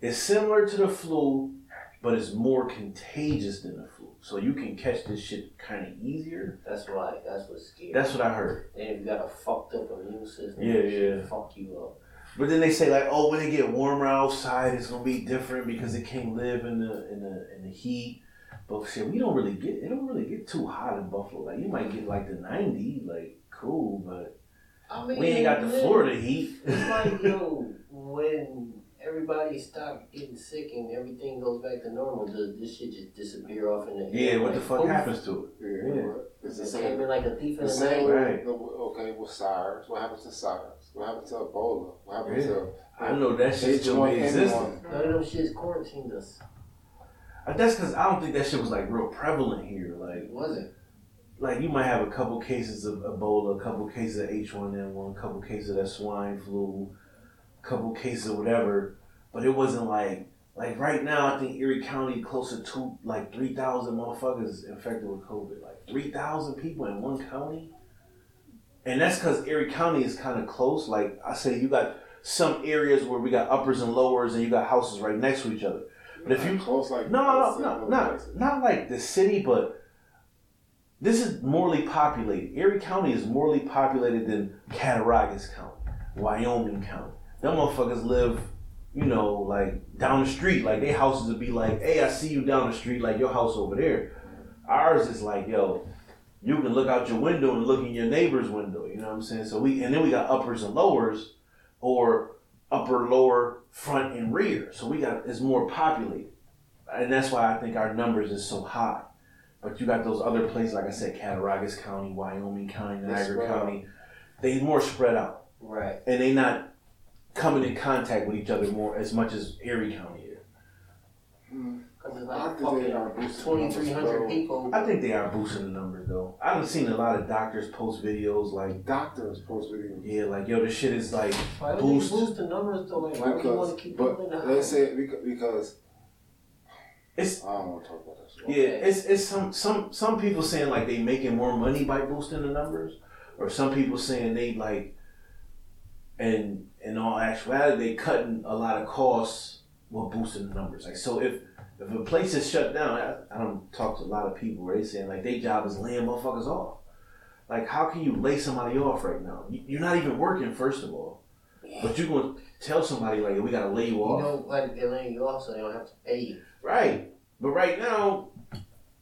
is similar to the flu, but it's more contagious than the flu. So you can catch this shit kind of easier. That's right. That's what's scary. That's what I heard. then if you got a fucked up immune system, Yeah, yeah. fuck you up. But then they say like, oh, when it get warmer outside, it's gonna be different because it can't live in the in the in the heat. But shit, we don't really get it. Don't really get too hot in Buffalo. Like you might get like the ninety, like cool, but I mean, we ain't got the man, Florida heat. It's like yo, when everybody stop getting sick and everything goes back to normal, does this shit just disappear off in the air? yeah, what the fuck poof? happens to it? Yeah, Yeah. it's the same. came like a thief in The the same night. Right. Okay, with SARS. What happens to SARS? What happened to Ebola? What happened Yeah. to I know that shit still be existing. H1N1? None of them shits quarantined us. That's because I don't think that shit was like real prevalent here. Like, wasn't. like you might have a couple cases of Ebola, a couple cases of H1N1, a couple cases of that swine flu, a couple cases of whatever, but it wasn't like like right now. I think Erie County closer to like three thousand motherfuckers infected with COVID. Like three thousand people in one county, and that's because Erie County is kind of close. Like I say, you got some areas where we got uppers and lowers, and you got houses right next to each other. But if you close like no, no, no, not not like the city, but this is morely populated. Erie County is morely populated than Cattaraugus County, Wyoming County. Them motherfuckers live, you know, like down the street. Like their houses would be like, "Hey, I see you down the street, like your house over there." Ours is like, yo, you can look out your window and look in your neighbor's window. You know what I'm saying? So we and then we got uppers and lowers, or upper, lower, front, and rear. So we got it's more populated, and that's why I think our numbers is so high. But you got those other places, like I said, Cattaraugus County, Wyoming County, They Niagara County. They more spread out, Right. and they not coming in contact with each other more as much as Erie County is. Mm. Cause it's I like think they are fucking boosting twenty numbers, three hundred though. people. I think they are boosting the numbers though. I've seen a lot of doctors post videos like, Doctors post videos. yeah, like yo, this shit is like Why would boost. they boost the numbers though? Like, why would you want to keep people in the but house? they say because, because It's I don't want to talk about that shit. yeah, it's it's some some some people saying like they making more money by boosting the numbers, or some people saying they like, and in all actuality they cutting a lot of costs while boosting the numbers. Like so if if a place is shut down, I, I don't talk to a lot of people where they saying like their job is laying motherfuckers off. Like how can you lay somebody off right now? You- You're not even working first of all, but you're gonna tell somebody like we gotta lay you off. you know, like they're laying you off, so they don't have to pay you. Right. But right now,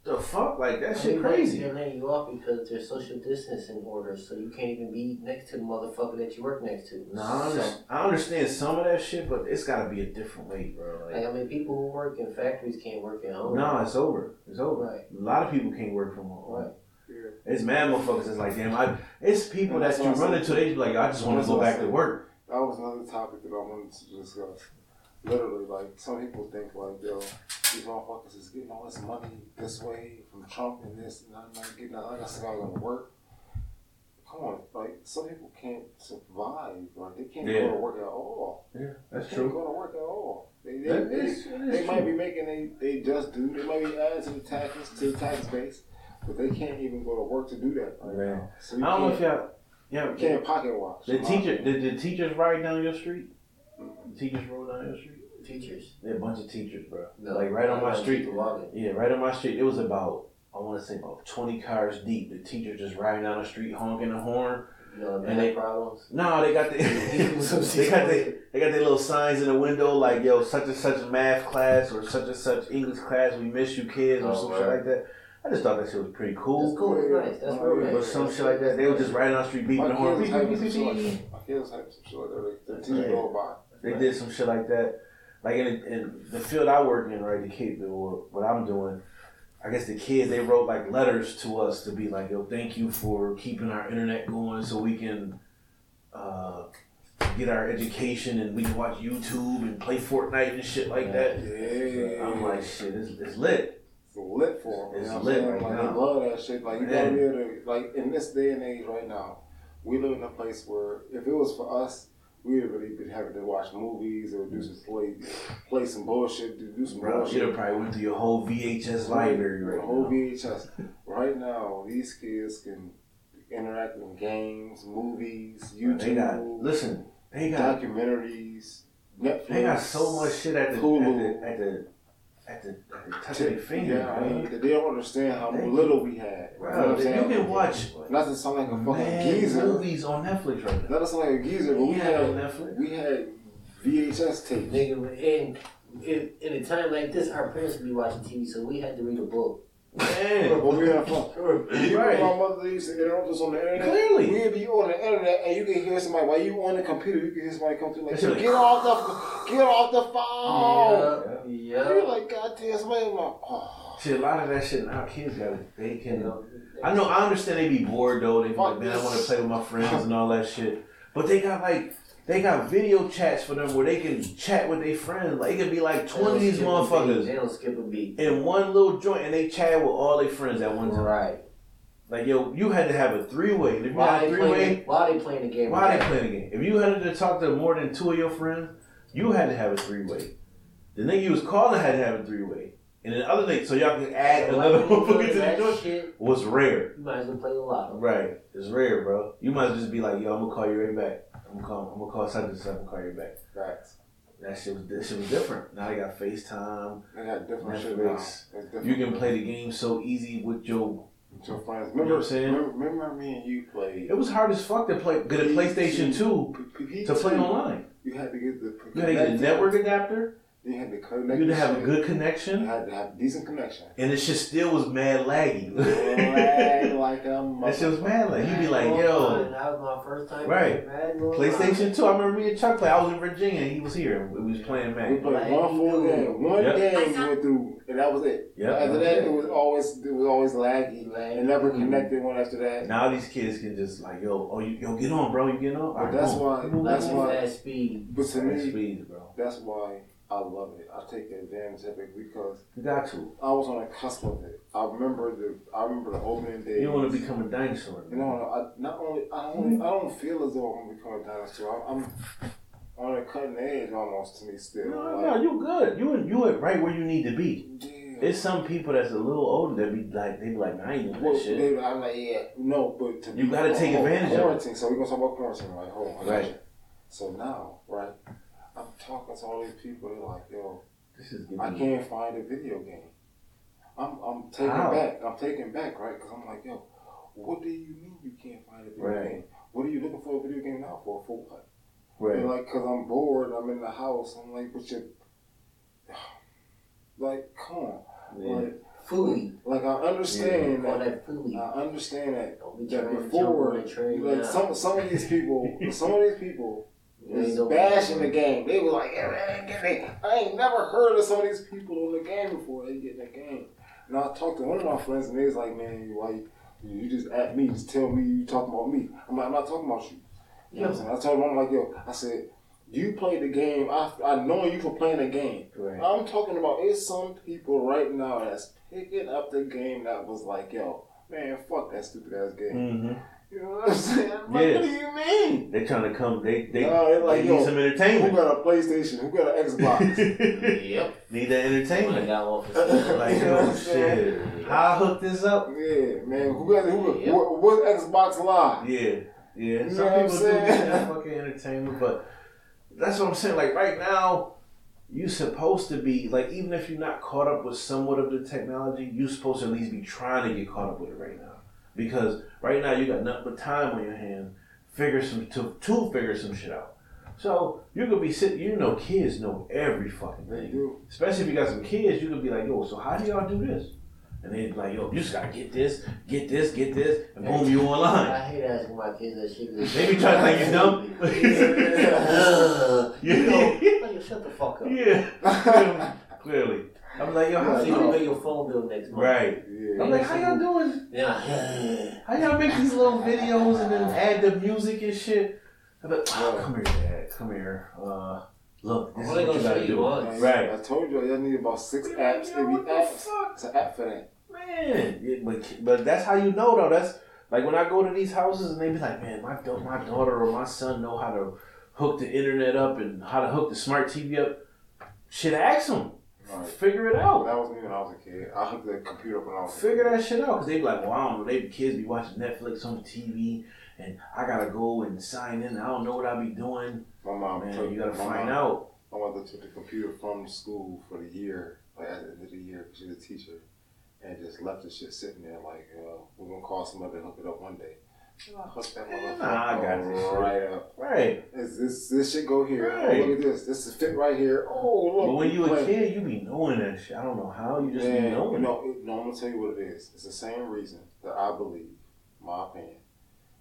the fuck? Like, that I shit crazy. They're laying you off because there's social distancing orders, so you can't even be next to the motherfucker that you work next to. No, I, under- So, I understand some of that shit, but it's gotta be a different way, bro. like, Like, I mean, people who work in factories can't work at home. no, it's over. It's over. Right. A lot of people can't work from home. Right. Yeah. It's mad motherfuckers It's like, damn, I, it's people that that's you what I run into, they be like, I just want to go back to work. That was another topic that I wanted to discuss. Literally, like some people think like, yo, these motherfuckers is getting all this money this way from Trump and this, and I'm not getting that. Like I gonna work. Come on, like some people can't survive. Like they can't Yeah. go to work at all. Yeah, that's true. Can't go to work at all. They, they, That they, is- that is they might be making they they just do. They might be adding to the taxes to the tax base, but they can't even go to work to do that right Man. now. So I don't know if y'all, yeah, can't pocket watch. the teacher, did the teachers ride down your street? The teachers rode down your street? Teachers. Yeah, a bunch of teachers, bro. No, like right on my street. Yeah, right on my street. It was about I want to say about twenty cars deep. The teacher just riding down the street honking the horn. You know, And and they- they problems. No, they got the they got the they got their little signs in the window like yo such and such math class or such and such English class. We miss you kids or Oh, some shit like that. I just thought that shit was pretty cool. That's cool. cool. It's nice. That's real Yeah. But some shit like that, they were just riding down the street beating the horn. kids Beep, some shit like beep. My kids have some shit like that. The teacher Yeah. go by. They did some shit like that. Like in, in the field I work in, right? The kid, what I'm doing, I guess the kids they wrote like letters to us to be like, "Yo, thank you for keeping our internet going, so we can uh, get our education and we can watch YouTube and play Fortnite and shit like that." Yeah. I'm like, shit, it's, it's lit. It's lit for them. It's you know lit right? Like, now. they love that shit. Like, you Man. gotta be able to, like, in this day and age right now, we live in a place where if it was for us, we would really be having to watch movies or do some play, play some bullshit, do, do some Bro, bullshit. you'd probably went through your whole VHS library right The whole now. VHS. right now, these kids can interact in games, movies, YouTube, They got listen. They got documentaries, Netflix. they got so much shit at the Hulu. at the at the at the, at the touch of their fingers. Yeah, I mean, they don't understand how They- little we had. Bro, you know what I'm you can watch Not to sound like a fucking mad geezer. movies on Netflix right now. Not to sound like a geezer, but we Yeah, on had Netflix. we had VHS tapes. Nigga, and in, in a time like this, our parents would be watching TV, so we had to read a book. Eh. Man, When we had fun. You Right. my mother used to interrupt us on the internet. Clearly. We'd be on the internet and you can hear somebody while you on the computer. You can hear somebody come through like, That "Get off the, get off the phone." yeah, yeah. You're like, God damn, somebody like, oh. see a lot of that shit. Our kids got it. They You can. know, I know. I understand they be bored though. They be like, man, I want to play with my friends and all that shit. But they got like. They got video chats for them where they can chat with their friends. Like it could be like twenty of these skip a beat. motherfuckers They don't skip a beat. in one little joint, and they chat with all their friends at one time. Right. Like yo, you had to have a three way. If you While had a three way, playing, they playing the game. Why they playing the game? If you had to talk to more than two of your friends, you had to have a three way. The nigga you was calling had to have a three way. And then other thing, so y'all can add So another motherfucker to the joint was rare. you might as well play a lot. Right. It's rare, bro. You might just be like, yo, I'm gonna call you right back. I'm gonna call. I'm gonna call such and such and call you back. Facts. That shit was that shit was different. Now they got FaceTime. They got different shit now. You can play the game so easy with your. with your friends. You know Remember, what I'm saying? remember, remember me and you played It was hard as fuck to play get a PlayStation Two to play P2. online. You had to get the You had to get a network adapter. You had to connect. You had to have a good You connection, had to have decent connection. and it shit still was mad laggy. Lag like a that shit was mad laggy. You'd be like, yo, that was my first time. Right. playing PlayStation Two. I remember me and Chuck play. I was in Virginia. and He was here. We was playing We played one full game. One Yep. game we went through, and that was it. Yep. After that, it was always it was always laggy. Laggy. It never connected one after that. Now these kids can just like, yo, oh, you, yo, get on, bro. You get on. But that's why- that's why- fast speed. But to Fast me, speed, bro. that's why I love it. I take advantage of it because You got to. I was on the cusp of it. I remember the I remember the opening days. You want to become a dinosaur. You know, I not only I don't mm-hmm. I don't feel as though I'm gonna become a dinosaur. I'm, I'm on the cutting edge almost to me still. No, like, no, you good. You you at right where you need to be. yeah. It's some people that's a little older that be like, they be like, I ain't doing Well, that shit. they- I'm like, yeah, no, but to You gotta take advantage of it. quarantine. So we're gonna talk about quarantine, right? Hold on, Right. So now, right, I'm talking to all these people. They're like, yo, This is I can't find a video game. I'm I'm taking How? back. I'm taking back, right? Because I'm like, yo, what do you mean you can't find a video Right. game? What are you looking for a video game now for? For what? right. And like, cause I'm bored. I'm in the house. I'm like, but you, like, come on, Yeah. like, Fully. like I understand Call that. that fully. I understand that Don't be that trying to before, jump on like now. some some of these people, some of these people Ain't bashing the game. They were like, yeah, man, I ain't it. I ain't never heard of some of these people in the game before. They get in the game. And I talked to one of my friends, and they was like, man, why you, you just at me, just tell me you talking about me. I'm like, I'm not talking about you. You know what I'm saying? I told him, I'm like, yo, I said, you played the game. I, I know you for playing the game. Right. I'm talking about it's some people right now that's picking up the game that was like, yo, man, fuck that stupid ass game. Mm-hmm. You know what I'm saying? I'm like, Yes. what do you mean? They trying to come. They they, uh, No, they're like, they yo, need some entertainment. Who got a PlayStation? Who got an Xbox? Yep. need that entertainment. got one for sale. Like You know what I'm shit. How I hook this up? yeah, man. Who got who? Yep. What, what Xbox Live? Yeah, yeah. You Some know what I'm people do get that fucking entertainment, but that's what I'm saying. Like right now, You're supposed to be like even if you're not caught up with somewhat of the technology, you're supposed to at least be trying to get caught up with it right now. Because right now you got nothing but time on your hands. Figure some to to figure some shit out. So you could be sitting. You know, kids know every fucking thing. Especially if you got some kids, you could be like, yo, so how do y'all do this? And they'd be like, yo, you just gotta get this, get this, get this, and boom, you online. I hate asking my kids that shit. They be trying to think you dumb. Yeah. you know, like, shut the fuck up. Yeah, clearly. I'm like, yo, how So you you pay your phone bill next month. Right. Yeah. I'm like, how y'all doing? Yeah. How y'all make these little videos and then add the music and shit? I'm like, oh, come here, Dad. Come here. Uh, look, this Well, is what you gonna gotta do. once. Right. I told you, y'all need about six We apps. like, They yo, be what the fuck? It's an app for that. Man, yeah, but but that's how you know though. That's like when I go to these houses and they be like, man, my da- my daughter or my son know how to hook the internet up and how to hook the smart TV up. Shit, ask them. Figure it out. That was me when I was a kid. I hooked the computer up when I was a Figure kid. that shit out. Cause they be like, well, I don't know. They be kids be watching Netflix on the TV, and I gotta go and sign in. I don't know what I be doing. My mom Man, took, you gotta find mom, out. My mother took the computer from school for the year, like at the end of the year, 'cause she's a teacher, and just left the shit sitting there like, uh, we're gonna call somebody to hook it up one day. And I that motherfucker nah, I got this shit. right up. Right. Is this this shit go here? Right. Oh, look at this. This is fit right here. Oh, look. But when you a kid, you be knowing that shit. I don't know how. You just be Man, you knowing. know, it, no, I'm gonna tell you what it is. It's the same reason that I believe, my opinion,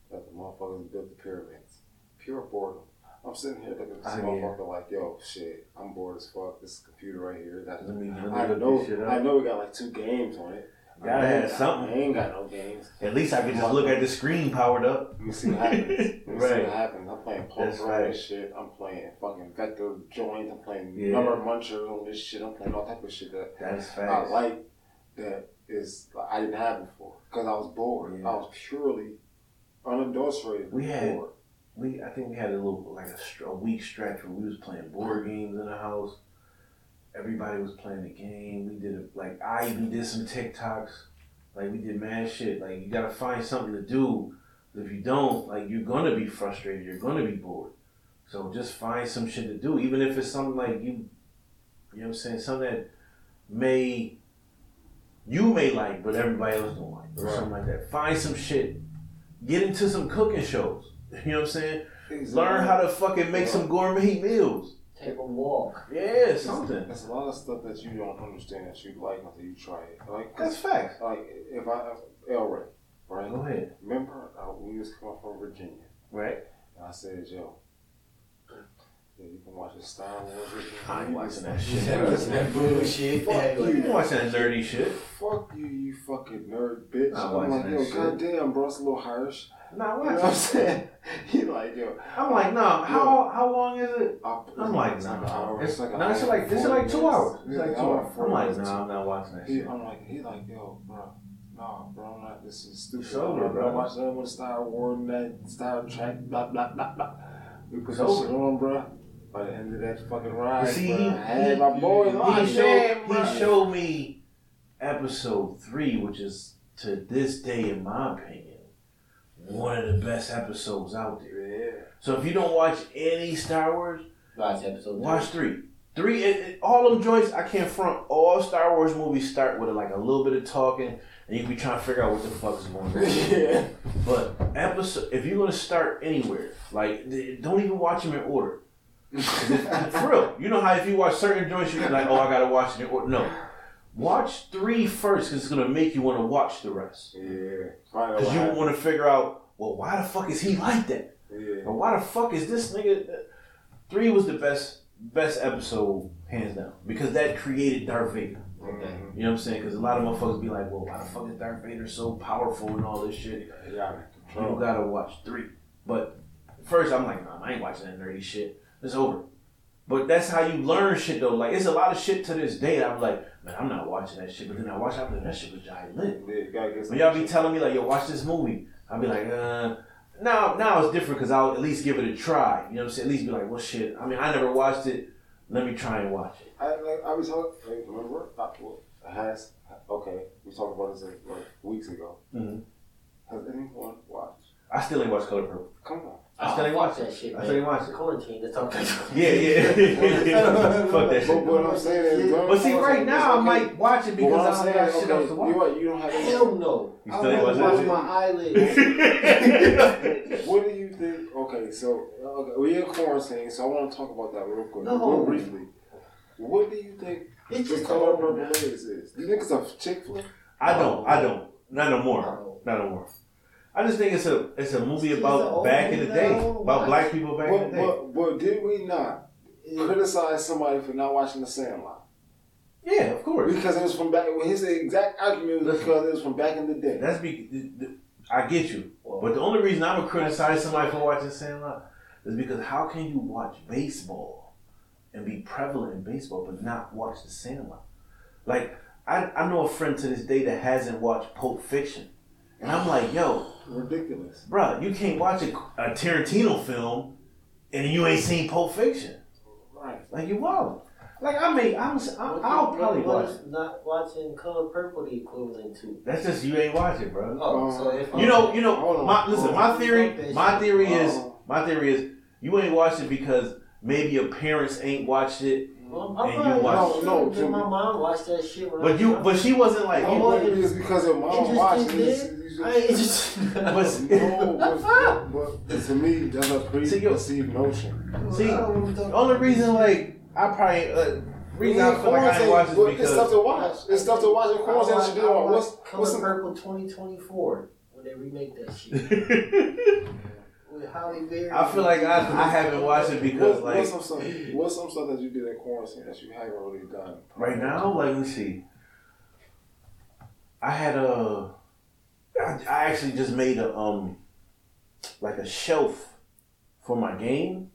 that the motherfuckers built the pyramids. Pure boredom. I'm sitting here looking at this Ah, yeah. motherfucker like, yo, shit, I'm bored as fuck. This computer right here. That Let me, I know, I know we got like two games on it. Gotta have something. I ain't got no games. At least I could just look at the screen powered up. Let me see what happens. Let me see Right. what happens. I'm playing on right. this shit. I'm playing fucking vector joint. I'm playing Yeah. number munchers on this shit. I'm playing all type of shit that That's I like that is I didn't have before because I was bored. Yeah. I was purely unadulterated. We had- bored. We I think we had a little like a, a week stretch where we was playing board games in the house. Everybody was playing the game. We did it like I even did some TikToks. Like we did mad shit. Like you gotta find something to do. If you don't, like you're gonna be frustrated. You're gonna be bored. So just find some shit to do, even if it's something like you, you know what I'm saying, something that may you may like, but everybody else don't like, or Right. something like that. Find some shit. Get into some cooking shows. You know what I'm saying? Exactly. Learn how to fucking make some gourmet meals. Take a walk. Yeah, something. There's a lot of stuff that you don't understand that you like until you try it. Like, That's facts. like if I El Ray, right? Go ahead. Remember uh, we was coming from Virginia, Right? and I said, "Yo, yeah, you can watch the Star Wars." with me. I ain't watching that shit. can listen that bullshit. Fuck Yeah, You you. watching that nerdy shit. Fuck you, you fucking nerd bitch. Not I'm watching like, that yo, shit. goddamn, bro, it's a little harsh. Not You know what I'm saying? He like, yo, I'm like, no. How how long is it? I, I'm like, it's nah. like an hour. It's, like an no, it's like this is like two hours. It's Yeah, like two hour hours. I'm like, minutes. nah, I'm not watching that He, shit. I'm like, he like, yo, bro, no, bro, I'm not. This is stupid. It's over, I'm bro. not watching that with Star Wars and that Star Trek, blah blah blah blah. We put It's that over. shit on, bro. By the end of that fucking ride, But see, bro, he- I had my boy locked he showed bro. he showed me episode three, which is to this day, in my opinion, one of the best episodes out there. Yeah. So if you don't watch any Star Wars, Watch episode watch three. Three, it, it- all them joints. I can't front. All Star Wars movies start with like a little bit of talking, and you be trying to figure out what the fuck is going on. yeah. But episode, if you're gonna start anywhere, like don't even watch them in order. For real, you know how if you watch certain joints, you're like, oh, I gotta watch it in order. No, watch three first because it's gonna make you want to watch the rest. Yeah. Because you want to figure out, well, why the fuck is he like that? Yeah. Or why the fuck is this nigga? Three was the best best episode hands down because that created Darth Vader. Mhm. You know what I'm saying? Because a lot of motherfuckers be like, well, why the fuck is Darth Vader so powerful and all this shit? Yeah. You gotta watch three. But first, I'm like, nah, I ain't watching that nerdy shit. It's over. But that's how you learn shit though. Like, it's a lot of shit to this day. that I'm like, man, I'm not watching that shit. But then I watch, I'm like, that shit was giant lit. Yeah, you gotta get some When y'all be telling me like, yo, watch this movie, I'll be like, uh. Now, now it's different because I'll at least give it a try. You know what I'm saying? At least be like, well, shit. I mean, I never watched it. Let me try and watch it. I, like, I was talking, like, remember? I, has, okay, we talked about this like weeks ago. Mhm. Has anyone watched? I still ain't watched Color Purple. Come on. I still ain't oh, watch that it. shit. I man. still ain't watched it. Quarantine. That's all. Yeah, yeah. Fuck that shit. But what I'm saying is, But see, right now I might watch it because I'm I don't got saying, shit okay, else to watch. You, you don't have any. Hell no. You I still ain't watch to that watch my eyelids. What do you think? Okay, so okay, we're in quarantine, so I want to talk about that real quick, No. real briefly. What do you think It's the just color purple is? is? Do you think it's a chick flick? I don't. I don't. Not no more. Not no more. I just think it's a it's a movie It's about back in the day that I wanna about watch. black people back in the day. but, but did we not criticize somebody for not watching The Sandlot? Yeah, of course. Because it was from back. His exact argument was Listen. because it was from back in the day. That's be. th- th- I get you, but the only reason I would criticize somebody for watching The Sandlot is because how can you watch baseball and be prevalent in baseball but not watch the Sandlot? Like I, I know a friend to this day that hasn't watched Pulp Fiction, and I'm like, yo, Ridiculous. Bruh, you can't watch a, a Tarantino film and you ain't seen Pulp Fiction. Right. Like you wild. Like I mean, I'm, I'll, I'll probably what watch. is not watching color purple the equivalent to? That's just you ain't watching, bro. Oh, so if You know, you know. Hold on. My, listen, my theory, my theory is, Uh-huh. my theory is, you ain't watched it because maybe your parents ain't watched it, Well, And I you probably watch- watched No, no, it. Jimmy. my mom watched that shit. When I but was you, young. but she wasn't like. Oh, you- What it is because your mom Interesting watching there. this. you just- I ain't just. But- No, but, but, but to me, that's a See, yo- preconceived notion. See, I don't know what the only reason, like, I probably, uh, reason I feel like I ain't watched But it it's stuff to watch. It's stuff to watch in quarantine. that you do. What's watched what's some, Purple 2024 when they remake that shit with Halle Berry. I feel like I, I haven't watched it because, what, like, what's some stuff? What's some stuff that you did in quarantine that you haven't really done? Right now, like, let me see. I had a. I, I actually just made a um, like a shelf for my game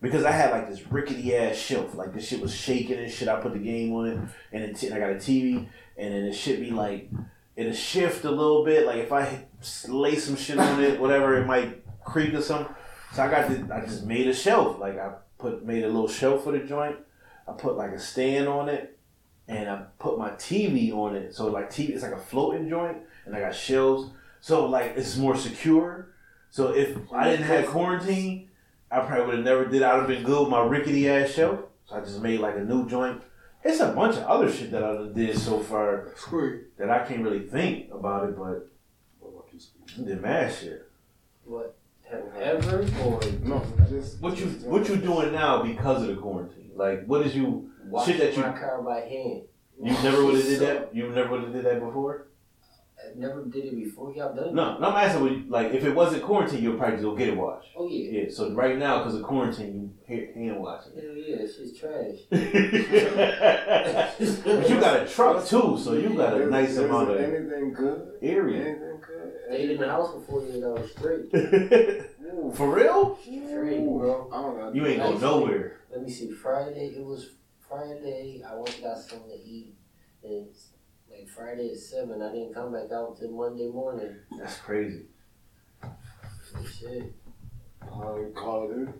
because I had like this rickety ass shelf. Like this shit was shaking and shit. I put the game on it, and it t- I got a TV, and then it should be like it'll shift a little bit. Like if I lay some shit on it, whatever, it might creak or something. So I got this, I just made a shelf. Like I put made a little shelf for the joint. I put like a stand on it, and I put my TV on it. So like TV, it's like a floating joint, and I got shelves. So like it's more secure. So if I didn't have quarantine, I probably would have never did. I'd have been good with my rickety ass shelf. So I just made like a new joint. It's a bunch of other shit that I did so far Squeak. that I can't really think about it, but What about you, Squeak? I did mad shit. What have ever or No, just What you just what you doing now because of the quarantine? Like what is you washing Shit that you- my car by hand? you never would have did that? You never would have did that before? I never did it before. Y'all done it? No, no. I'm asking, you- like if it wasn't quarantine, you'll probably go get it washed. Oh yeah. Yeah. So right now, because of quarantine, you ha- hand washing. Hell yeah, it's just trash. but you got a truck too, so you got a Is- nice is amount of anything good? area. Anything good? Stayed in the house for 48 hours straight. Ooh. For real? Straight, bro. I don't got You ain't go nowhere. Let me see. Friday, it was Friday. I went and got something to eat. And it's like Friday at 7. I didn't come back out until Monday morning. That's crazy. Shit. Uh, Call of Duty.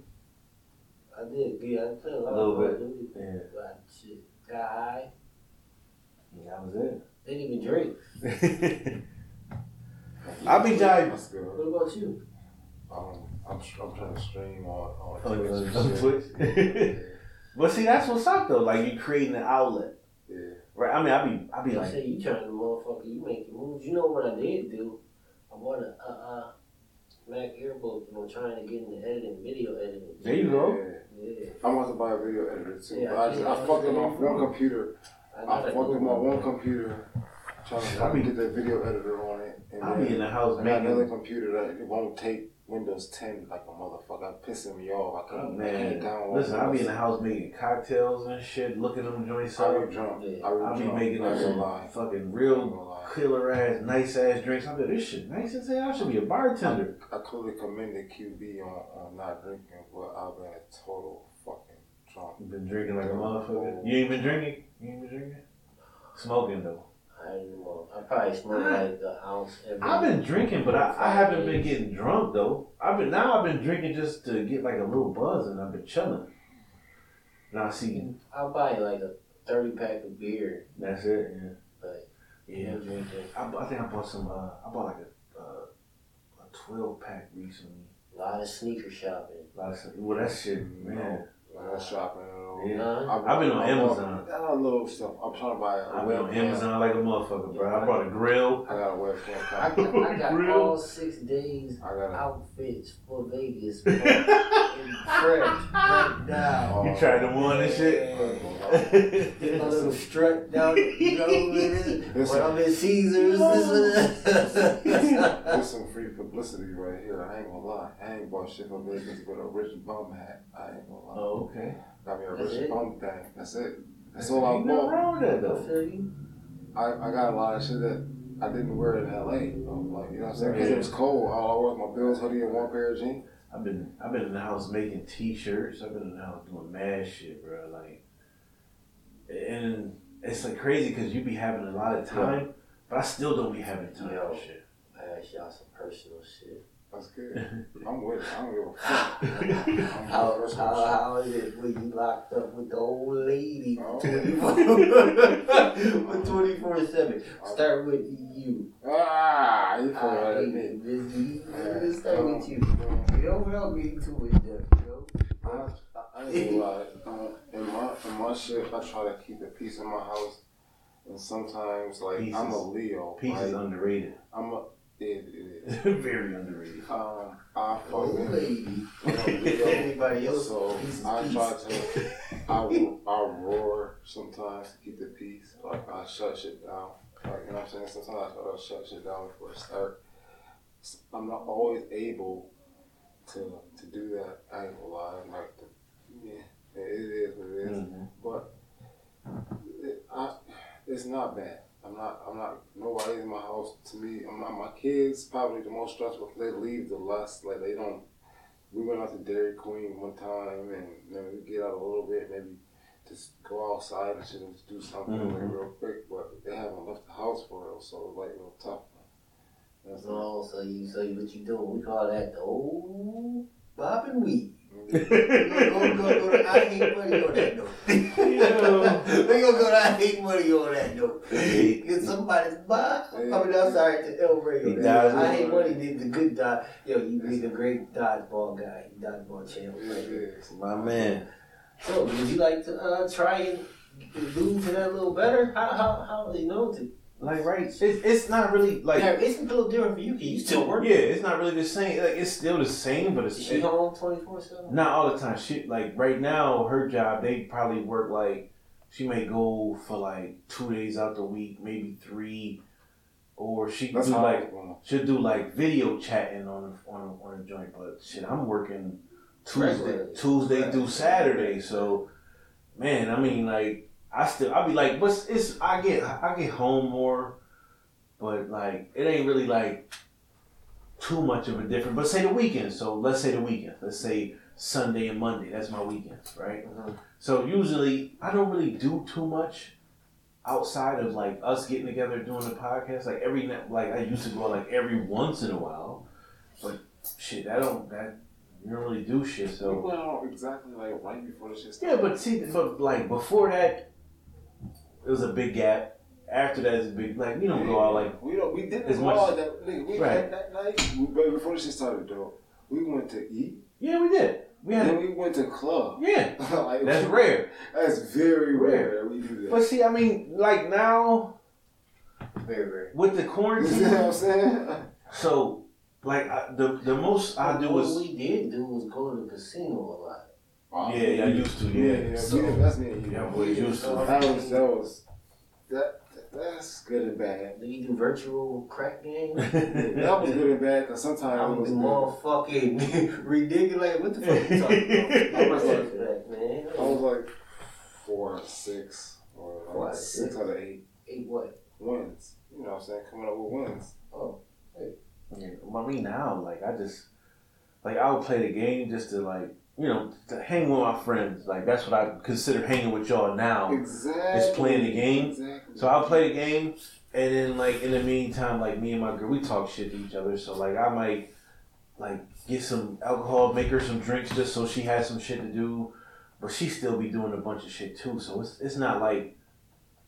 I did. Yeah, I played a lot A little of Call of bit. Duty. Yeah, But shit. Got high. that was it. Didn't even drink. I'll be diving. That's good. What about you? Um, I'm, I'm trying to stream on, on On, Twitch. on, and on shit. Twitch. yeah. but see, that's what's up though. Like you creating an outlet, yeah. right? I mean, I be, I be You like, say you trying to motherfucker, you making moves. You know what I did do? I bought a uh, uh, Mac Airbook and I'm trying to get into editing, video editing. there you go. Yeah. Yeah. I want to buy a video editor too. Yeah, but I, just, yeah, I fucked with my yeah. one computer. I, I got a fucked with good my one. one computer trying to, trying to get that video editor on it. And I then be in the house I got another making. computer that it won't take Windows 10 like a motherfucker. I'm pissing me off. I Oh, can't, I can't man, download listen, I'll be in the house making cocktails and shit, looking them joints I up. be drunk. Yeah. I be I be making I ain't them fucking real killer ass, nice ass drinks. I'm like, this shit nice as hell. I should be a bartender. I clearly commended QB on, on not drinking, but I've been a total fucking drunk. You been drinking like a motherfucker. You ain't been drinking. You ain't been drinking. Smoking though. I don't know. I probably smoke like an ounce every. I've been drinking, but I, I haven't been getting drunk though. I've been now. I've been drinking just to get like a little buzz, and I've been chilling. Now I see, I'll buy like a thirty pack of beer. that's it. Yeah. But Yeah. I, I think I bought some. Uh, I bought like a uh, a twelve pack recently. A lot of sneaker shopping. A lot of. Well, that shit, man. I'm not shopping at all. Yeah. Huh? I've been on I bought- Amazon. I got a little stuff. I'm trying to buy a I've been on webcam. Amazon like a motherfucker, bro. I brought a grill. I got a webcam. I got, I got all six days I got a. outfits for Vegas. bro. In fresh, right now. You tried to one and shit. Get a little strut down, you know what it is? Listen. When I'm in Caesars, this There's some free publicity right here. I ain't gonna lie. I ain't bought shit from Vegas but a rich bum hat. I ain't gonna lie. oh, okay. Got me a That's rich it? bum thing. That's it. That's all I Ain't nothing bought. wrong with that I though. feel. I, I got a lot of shit that I didn't wear in LA. though. Like, you know what I'm saying? Because it was cold. All I wore was my Bills hoodie and one pair of jeans. I've been I've been in the house making T-shirts. I've been in the house doing mad shit, bro. Like, and it's like crazy because you be having a lot of time, but I still don't be having time Yo. for shit. I asked y'all some personal. That's good. I'm with it. I don't give a fuck. I'm How, with how, how is it when you locked up with the old lady Oh. 24 7? Start with you. Ah, you feel I right at hate me. it. Busy. Yeah. Let's start with you. Um, Yo, without getting too in depth, yo. I, I ain't gonna lie. Uh, in my in my shit, I try to keep the peace in my house, and sometimes like Peace I'm a Leo. Peace is underrated. I'm a it, it is. Very underrated. Um, I Old fucking lady. I'm a Leo. Anybody else? So I peace. try to I, I roar sometimes to keep the peace. Like I shut shit down. Like you know what I'm saying? Sometimes I try to shut shit down before it start. I'm not always able to to do that. I ain't gonna lie. Like the, yeah, it is what it is. Mhm. But it, I, it's not bad. I'm not. I'm not. Nobody's in my house. To me, I'm not, my kids probably the most stressful. 'cause They leave the less. Like they don't. We went out to Dairy Queen one time, and then we get out a little bit, maybe just go outside and shit and just do something like, Mhm. real quick. But they haven't left the house for real, so it's like real tough. That's Oh, so you, so you, what you doing? We call that the old bob and weave. We're go, go I hate money on that note. We're gonna go to I hate money on that note. He- Get somebody's buy. I mean, I'm sorry to El Rey. He. I hate money. Did the good dodge. Yo, you be the great dodgeball guy, dodgeball champ. Right? My man. So, would you like to uh, try and do to that a little better? How how how you know to? Like right, it's it's not really like yeah, it's a little different for you. 'cause You still work. yeah, it's not really the same. Like it's still the same, but it's Is she home twenty four seven? not all the time. She like right now, her job they probably work like she may go for like two days out the week, maybe three, or she That's do like she'll do like video chatting on on on a joint. But shit, I'm working Tuesday Tuesday Right. through Saturday, so man, I mean like I still I'll be like, what's it's I get I get home more, but like it ain't really like too much of a difference. But say the weekend. So let's say the weekend. Let's say Sunday and Monday. That's my weekends, right? Mhm. So usually I don't really do too much outside of like us getting together doing the podcast. Like every like I used to go like every once in a while, but shit, I don't that you don't really do shit. So went out exactly like right before the shit yeah, but see, but like before that, it was a big gap. After that is a big like you don't go out like we don't we didn't as go much- out that nigga, we Right. had that night. We, but before the shit started though, we went to eat. yeah we did we had Then a, we went to club. yeah like, that's rare. That's very rare Rare. that we do that. But see, I mean, like now Very very. with the you see what quarantine, I'm saying? so like I, the the most I do what is we did do was go to the casino a lot. Yeah, yeah, I used to, Yeah, yeah. yeah, So- we- that's me and you. Yeah, boys used to. That was that was that that's good and bad. Did you do virtual crack games? That was good and bad because sometimes I it was was good. motherfucking ridiculous. What the fuck you talking about? I was like that, man. I was like four or six or Four like six six. out of eight Eight what? wins. You know what I'm saying? Coming up with wins. oh Yeah, I mean now, like I just like I would play the game just to like you know to hang with my friends. Like that's what I consider hanging with y'all now. Exactly. playing the game. Exactly. So I'll play the game, and then like in the meantime, like me and my girl, we talk shit to each other. So like I might like get some alcohol, make her some drinks just so she has some shit to do, but she still be doing a bunch of shit too. So it's it's not like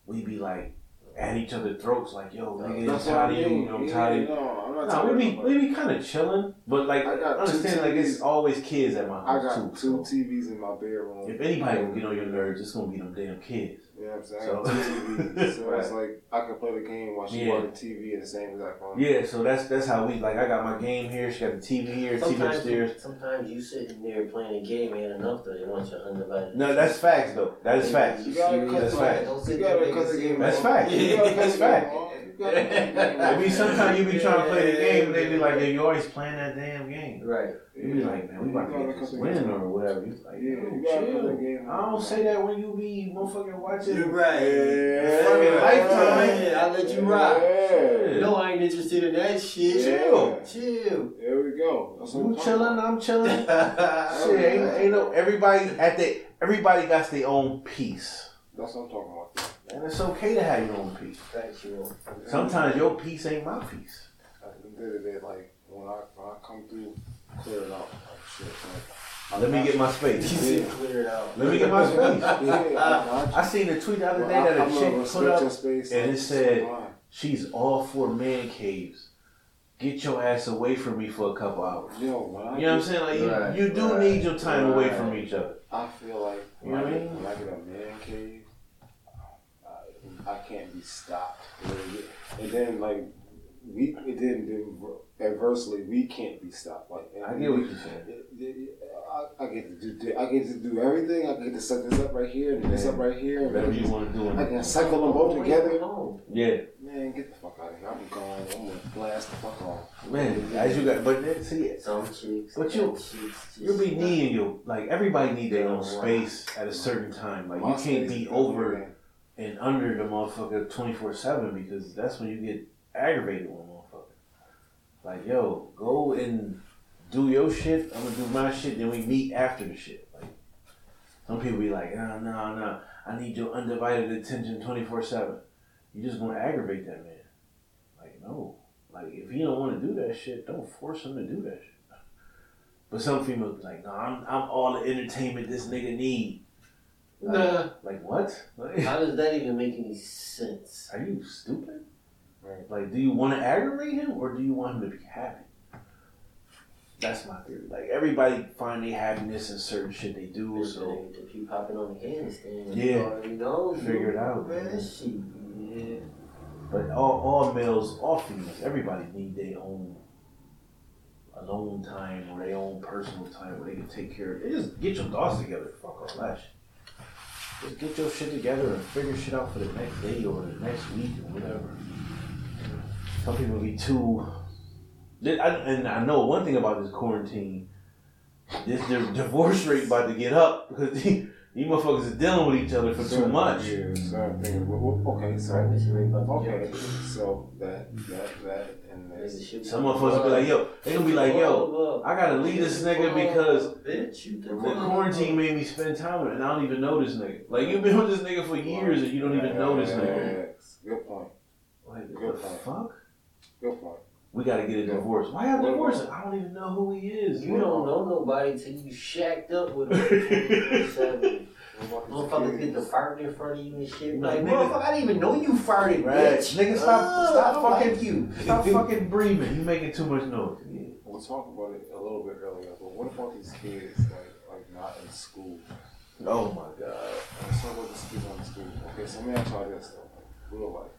we be like at each other's throats like yo nigga I'm tired of you, I'm tired of you. No, I'm not No, tired we be we be kind of chilling, but like I understand like it's always kids at my I house got too. two so TVs in my bedroom. if anybody gonna get on your nerves, it's gonna be them damn kids. You know what I'm saying? I So- got two So it's like I can play the game while she Yeah. watching TV at the same exact time. Yeah, so that's that's how we like. I got my game here. She got the TV here, TV Sometimes, upstairs. sometimes you sitting there playing a game ain't enough though. They want your undivided. No, that's facts though. That is facts. You gotta That's the- fact. Don't sit there cut the game. That's off. fact. You gotta That's the fact. game off. You gotta cut the game off. I mean, sometimes you be trying to play the game, and they be like, "Yo, you always playing that damn game." Right. You be like, "Man, we about to get this win or whatever." You like, Yeah, "Yo, you gotta cut the chill." I don't say that when you be motherfucking watching. Yeah. Fucking lifetime. Yeah, I let you rock. Yeah. No, I ain't interested in that shit. Chill. Chill. There we go. That's You talking chilling. I'm chilling. Shit, ain't, ain't no everybody at the everybody got their own peace, That's what I'm talking about. and it's okay to have your own peace. Factual. Sometimes your peace ain't my peace. At the end of the day, like when I when I come through, clear it out. Like, shit, like, Oh, let me get my space. said clear it out. Let me get my space. Yeah, I, I seen a tweet the other I, day that I'm a gonna chick put up. space. and it said- fine. She's all for man caves. Get your ass away from me for a couple hours. Yo, when I You know what I'm saying? Like you, Right, you do right, need your time away from each other. I feel like You when, know what I mean? when I get a man cave, I, I can't be stopped. And then like we, it didn't, then adversely we can't be stopped. Like and I get what you're saying. It- it- I, I get to do I get to do everything. I get to set this up right here and this Yeah. up right here. And Whatever you want to do. I can cycle them both together. Yeah, Man, get the fuck out of here. I'm gone. I'm gonna blast the fuck off. man. As you got, but then, see, it. Some chicks. But you- some chicks you'll be just- needing your like everybody need their own space at a certain time. Like you can't be over and under the motherfucker twenty four seven because that's when you get aggravated with a motherfucker. Like, yo, go and do your shit. I'm gonna do my shit. Then we meet after the shit. Like, some people be like, no, no, no. I need your undivided attention twenty four seven. You just gonna aggravate that man. Like, no. Like, if he don't want to do that shit, don't force him to do that shit. But some females be like, no, I'm I'm all the entertainment this nigga need. Like, Nah. like what? Like, How does that even make any sense? are you stupid? Like, do you want to aggravate him or do you want him to be happy? That's my theory. Like everybody find their happiness in certain shit they do. So if you popping on the handstand, Yeah. you already know. Figure it out, man. Yeah. But all, all males, all females, everybody need their own alone time or their own personal time where they can take care of it. Just get your thoughts together. Fuck all that shit. Just get your shit together and figure shit out for the next day or the next week or whatever. Some people be too. I- And I know one thing about this quarantine. This the divorce rate about to get up because these, these motherfuckers is dealing with each other for too much. Yeah, so I'm thinking, well, well, okay, so Pregnancy rate about to okay, so that that that and Niggas this. shoot Some motherfuckers be like, yo, they gonna be like, yo, I gotta leave this nigga because the quarantine made me spend time with it and I don't even know this nigga. Like, you've been with this nigga for years and you don't even know this nigga. Yes, Good point. Like, Good what the point. fuck? Good point. We gotta get a divorce. Why have a divorce? I don't even know who he is. You don't know nobody till you shacked up with him. Seven. Motherfuckers get to fart in front of you and shit. Like, Nigga- motherfucker, I didn't even know you farted, Right. bitch. Nigga, stop- Ugh, stop fucking- like you. Stop fucking breathing. You making too much noise. We talked about it a little bit earlier, but what about these kids like like not in school? Oh my god. Let's talk about the kids on the school. Okay, so let me ask y'all this though, real life.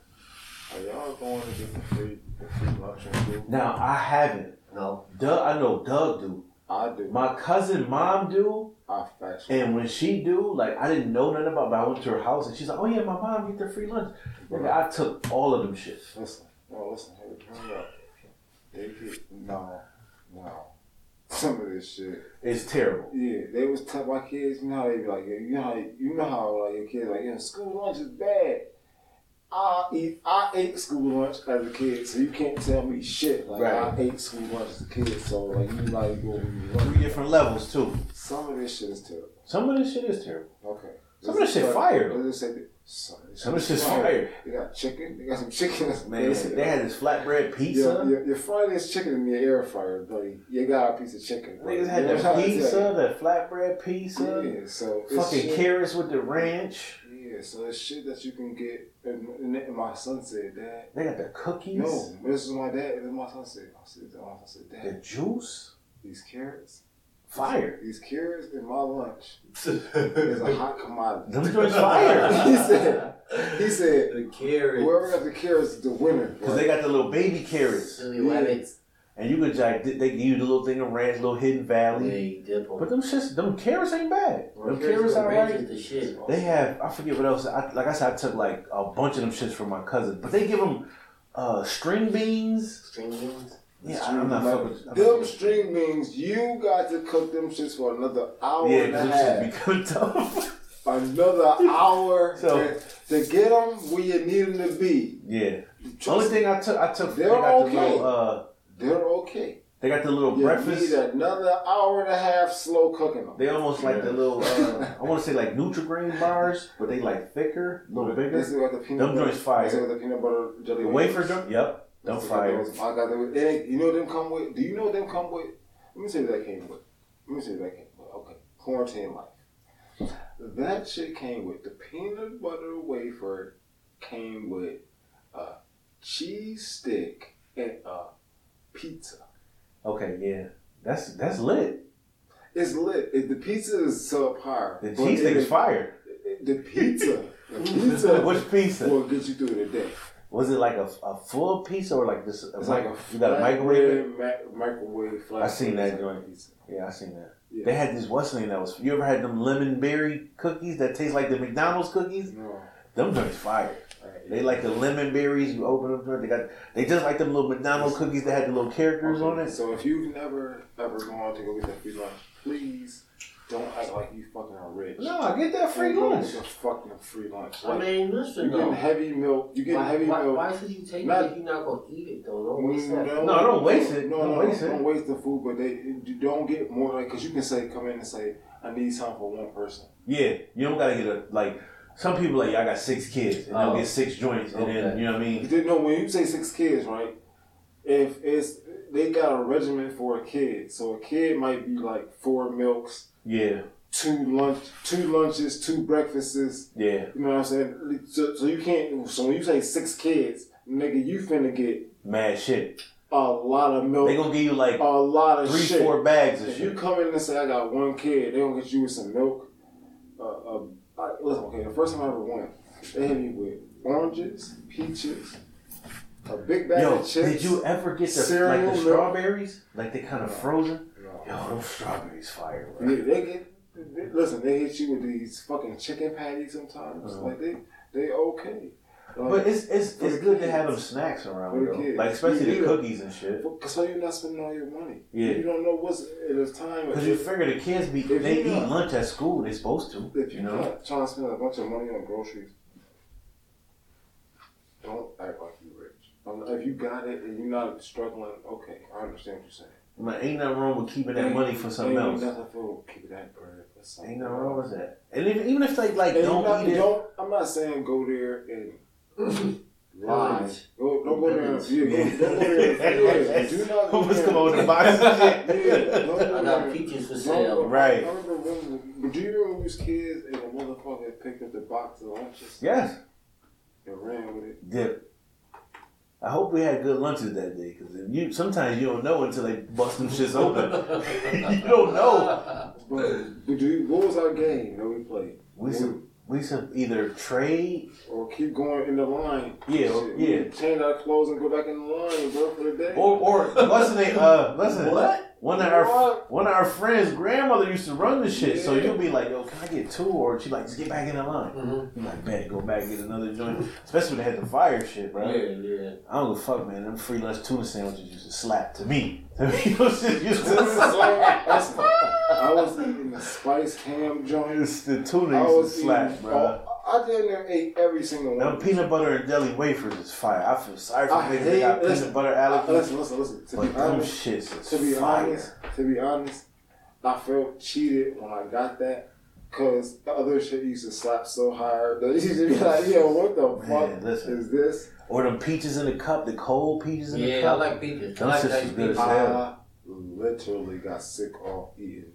Are y'all going to get the free the free lunch in school? Now I haven't. No. Doug, I know Doug do. I do. My cousin mom do. I factually. And when she do, like I didn't know nothing about, but I went to her house and she's like, "Oh yeah, my mom get their free lunch." Nigga, I took all of them shits. Listen, no, listen, hey, up. They get no, no. Some of this shit. It's terrible. Yeah, they was tell my kids, you know how they be like, you know how you know how like your kids like, yeah, school lunch is bad. I eat I ate school lunch as a kid, so you can't tell me shit. Like Right. I ate school lunch as a kid, so like you like go Three different levels too. Some of this shit is terrible. Some of this shit is terrible. Okay. Some of this shit fire, though. Let's say that- some of this shit is shit's fire. They got chicken. They got some chicken. Man, basic. they had this flatbread pizza. Your, your, your fried chicken in your air fryer, buddy. You got a piece of chicken. Niggas had You know that what I'm trying to pizza, that flatbread pizza, Yeah, so fucking shit- carrots with the ranch. Yeah, so it's shit that you can get. And, and, and my son said, Dad. They got the cookies, No, this is my dad. This is my son said. I said, my son said, the juice, these carrots, fire. these carrots in my lunch is a hot commodity. Them joints fire. he said, he said, The carrots. whoever got the carrots is the winner. Cause they got the little baby carrots, Silly rabbits. And you could like they give you the little thing of ranch, little hidden valley. They dip 'em. But them shits, them carrots ain't bad. Them Carrots carrots with ranch alright. is the shit. They have I forget what else. I, like I said, I took like a bunch of them shits from my cousin, but they give them uh, string beans. String beans. Yeah, I'm not Like, fucking. I'm Them not- string beans, you got to cook them shits for another hour Yeah, and a half. them shits be good tough. another hour So- to, to get them where you need them to be. yeah. The only thing I took, I took. They're they got okay. the little. Uh, They're okay. they got the little You breakfast. need another hour and a half slow cooking them. They almost like the little. Uh, I want to say like Nutrigrain bars, but they like thicker, a little They bigger. still got the peanut Them butter. joints fire. They still got the peanut butter jelly The wafers. wafer jump. Yep. Them Still fire. I got them. It ain't, you know what them come with? Do you know what them come with? Let me see what that came with. Let me see what that came with. Okay. Quarantine life. That shit came with the peanut butter wafer came with a cheese stick and a pizza. Okay, yeah. That's that's lit. It's lit. It, the pizza is subpar. The but cheese stick it- is fire. The pizza, the pizza Which pizza? will get you through the day. Was it like a, a full pizza or like this? It's like a you got a microwave. ma- microwave flat. I seen that joint. pizza. Yeah, I seen that. Yeah. They had this what's name that was. You ever had them lemon berry cookies that taste like the McDonald's cookies? No. Them joints fire. They like the lemon berries. You open them, they got. They just like them little McDonald's cookies that had the little characters on it. So if you've never ever gone out to go get that free lunch, please don't act like you fucking are rich. No, get that free Go lunch. get fucking free lunch. I mean, listen you getting though. heavy milk. You getting Why, heavy why, milk. why should you take Not- it if you're not gonna eat it though? Don't waste that. No, No, don't waste it. No, Don't no, waste it. Don't waste the food, but they don't get more like because you can say come in and say I need something for one person. Yeah, you don't gotta get a like. Some people like I got six kids and Oh. they'll get six joints and then you know what I mean. didn't know when you say six kids, right? If it's they got a regimen for a kid. So a kid might be like four milks, Yeah, two lunch, two lunches, two breakfasts. yeah, You know what I'm saying? So, so you can't. So when you say six kids, nigga, you finna get mad shit. a lot of milk, They gonna give you like a lot of three, shit. four bags of If you come in and say I got one kid, they gonna get you with some milk. I, listen, okay, the first time I ever went, they hit me with oranges, peaches, a big bag Yo, of chips. did you ever get the cereal, like the strawberries? Like they kind of No. frozen? No. Yo, those strawberries fire, bro. Yeah, they get. They, listen, they hit you with these fucking chicken patties sometimes. Uh-huh. Like they, they okay. But it's it's it's good to have them snacks around, though. Like especially You the cookies and shit. So you're not spending all your money. Yeah. You don't know what's at a time. Because you figure the kids be they eat not- lunch at school. They're supposed to. If You you're know. not trying to spend a bunch of money on groceries, don't act like you're rich. If you got it and you're not struggling, okay, I understand what you're saying. Like, ain't nothing wrong with keeping that Ain't- money for something ain't else. Nothing for keep that bread. Ain't nothing wrong with that. And even, even if they like And don't not, eat it, don't, I'm not saying go there and lie. Go, don't go there and yeah, Yeah. go, don't go there and yeah, do not go Who's there. come over the box and shit? Yeah, I got peaches for No, sale. Right. I remember when, do you remember when we was kids and the motherfucker picked up the box of lunches Yes, and ran with it? dip. I hope we had good lunches that day because you sometimes you don't know until they bust them shits open. you don't know. But, but do you, what was our game that we played? We used to, we used to either trade, Or keep going in the line. Yeah, or- Shit, yeah. Change our clothes and go back in the line, bro, for the day. or or listen, they uh listen. What? One of our What? one of our friends' grandmother used to run the shit, so you'll be like, "Yo, can I get two? Or she like, "Just get back in the line." Mhm. You like, "Bet, go back get another joint." Especially when they had the fire shit, bro. Yeah, yeah. I don't give a fuck, man. Them free lunch tuna sandwiches used to slap to me. To me, shit used to listen, I was eating the spice ham joint. It's the tuna I used was to slap, bro. oh, I damn near ate every single one. Them peanut butter and jelly wafers is fire. I feel sorry for I niggas that hate- got listen, peanut butter I- allergies. listen, listen, listen. To But be them honest, shits is to be fire. honest, to be honest, I felt cheated when I got that. Cause the other shit used to slap so hard that you used to be like, yo, what the Man, fuck listen. is this? Or them peaches in the cup, the cold peaches in the cup. Yeah, I cup. like peaches. I Them like shits is good as hell. I literally got sick off eating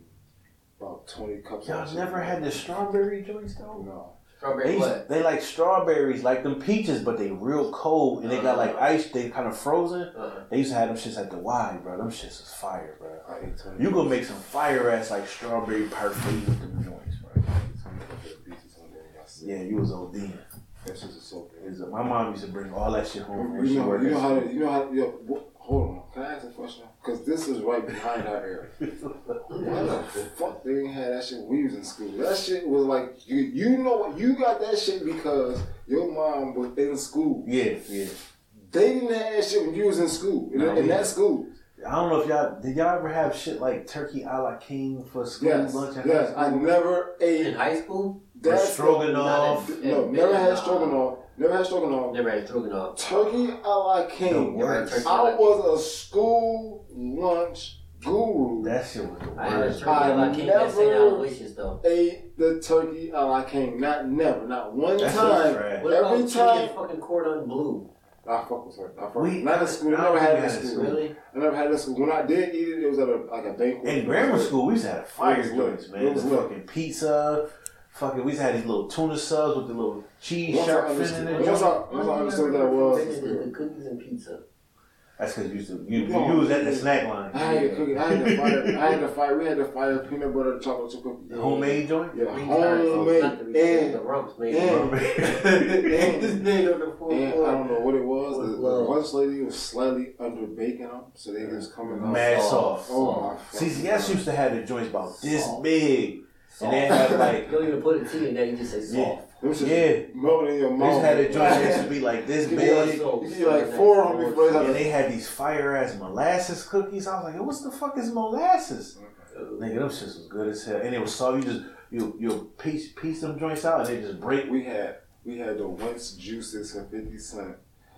about 20 cups Y'all of never had the strawberry joints though? No. Strawberry They, what? they like strawberries, like them peaches, but they real cold and they got like uh-huh. ice. They kind of frozen. Uh-uh. They used to have them shits at the Y, bro. Them shits is fire, bro. I ate 20 You gonna make some fire ass like strawberry parfait with them joints, bro. I ate 20 cups of pizza Sunday and got sick. Yeah, you was ODing. That shit is so good. My mom used to bring all that shit home You know, worked. you know how you know how yo, what, hold on. Can I ask a question? Because this is right behind our area. Why the fuck they didn't have that shit when we was in school? That shit was like you you know what you got that shit because your mom was in school. Yeah, yeah. They didn't have that shit when you was in school. In, No, in we- that school. I don't know if y'all did. Y'all ever have shit like turkey a la king for school Yes. lunch? at Yes. high I never ate In high school, Or that stroganoff. Not No, never had stroganoff. Never had stroganoff. never had stroganoff. Turkey a la king. The worst. Turkey a I la- was a school lunch guru. That shit was the I had a worst. turkey I a la king that St. never- Aloysius though. ate the turkey a la king. Not never. Not one That shit's time. trash. What Every about time- chicken fucking cordon bleu? I fuck with her. I fuck We- not in school. I I never don't had it think in we had it in school. Really? I never had it in school. When I did eat it, it was at a like a banquet. In grammar school, we used to have fire It was lit. joints, man. It was the lit. fucking pizza, fucking. We used to have these little tuna subs with the little cheese Once I shark fin in understood- it. once I- once I understood what that was, Invented The, the cookies and pizza. That's because you used to you, No. you was at the snack line. I had to cook it. I had to fire. I had to fire. We had to fire peanut butter chocolate chip cookie. Yeah. Homemade joint. Yeah, Retards, homemade not and the rumps made. and- this nigga on the fourth And I don't know what it was. The, With the lunch lady was slightly under baking them, so they just coming out. Mad soft. Oh my. CCS used to have the joints about this Soft. and they Soft. had like You don't even put a T in there, you just say Yeah. soft. Them shit yeah. melting in your They mouth. just had a joint that used to be like this Give like- big. So- You see like four on me before they And had they had these fire ass molasses cookies. I was like, "What's the fuck is molasses?" Nigga, them shits was good as hell, and it was soft. You just you you piece piece them joints out, and they just break. We had we had the Wince juices for fifty cent.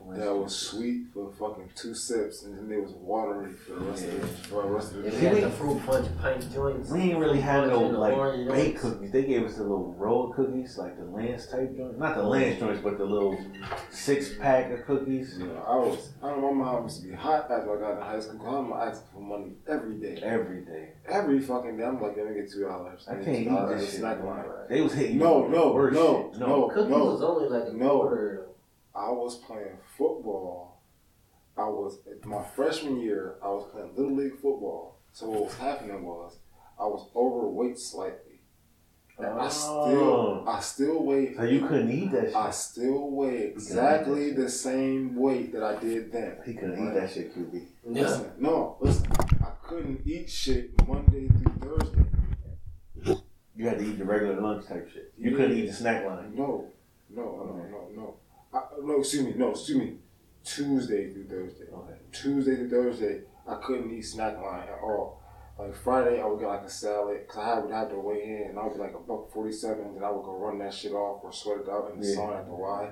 That was sweet for fucking two sips, and then it was watery for the rest of the, for the rest of the If day. we had the fruit punch pint joints. We ain't really had no like baked cookies. They gave us the little roll cookies, like the Lance type joint. Not the Lance joints, but the little six pack of cookies. You know, I was, I don't know, my mom used to be hot after I got into high school. 'cause I'm asking for money every day. Every day. Every fucking day. I'm like, let me get two dollars. I can't eat this shit. Snack line. They was hitting you No, with the no, worst no, shit. no. Cookies was only like a No. quarter. I was playing football. I was my freshman year. I was playing little league football. So what was happening was I was overweight slightly. And I still, oh. I still weigh. So you couldn't eat that shit. I still weigh exactly the same weight that I did then. he couldn't eat that shit, QB. Yeah. Listen, no, listen. I couldn't eat shit Monday through Thursday. You had to eat the regular lunch type shit. You couldn't eat the snack line. No, no, no, no, no. I, no, excuse me. No, excuse me. Tuesday through Thursday. Okay. Tuesday to Thursday, I couldn't eat snack line at all. Like Friday, I would get like a salad because I would have to weigh in, and I would be like a buck forty-seven, and then I would go run that shit off or sweat it out in the Yeah. sun at the Y.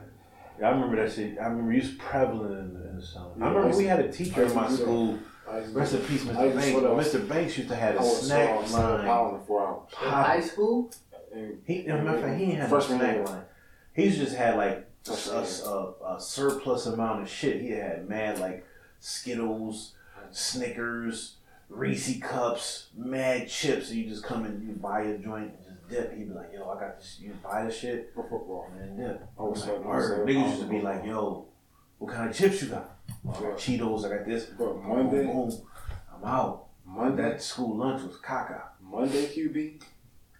Yeah, I remember that shit. I remember you was prevalent in the, in the summer. Yeah, I I remember used we to- had a teacher in my school. I Rest in peace, Mr. Banks. Mr. Banks used to have a snack snack line. pounds in four hours. High school? He, as a matter of fact, he ain't had a snack line. He's just had like a, a, a, a surplus amount of shit. He had mad like Skittles, Snickers, Reese cups, mad chips. So you just come in, you buy a joint and just dip. He'd be like, "Yo, I got this." You buy the shit for football. and then dip. I was Like, seven- I was word. seven Niggas used to be like, "Yo, what kind of chips you got?" Oh, I got Cheetos. I got this. But Monday, Boom, boom. I'm out. Monday, That school lunch was caca. Monday QB,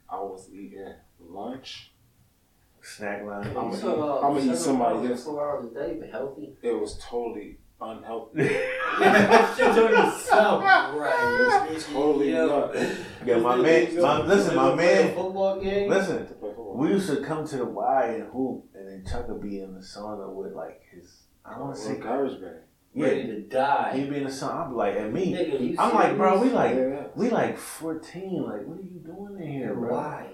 I was eating lunch. Snack line. I'm So, gonna I'm gonna eat somebody hours, else. Four hours a day, but healthy. It was totally unhealthy. Shit doesn't sound right. It was totally nuts. Yeah, my man. My, listen, my man. Football game. Listen, To play football. we used to come to the Y and hoop, and then Chuck would be in the sauna with like his. I want to say, garbage bag. Ready yeah, to die. he'd be in the sauna. I'd be like, at me, Nigga, I'm like, bro, we like, yeah, yeah. we like 14. Like, what are you doing in here, And bro? Why?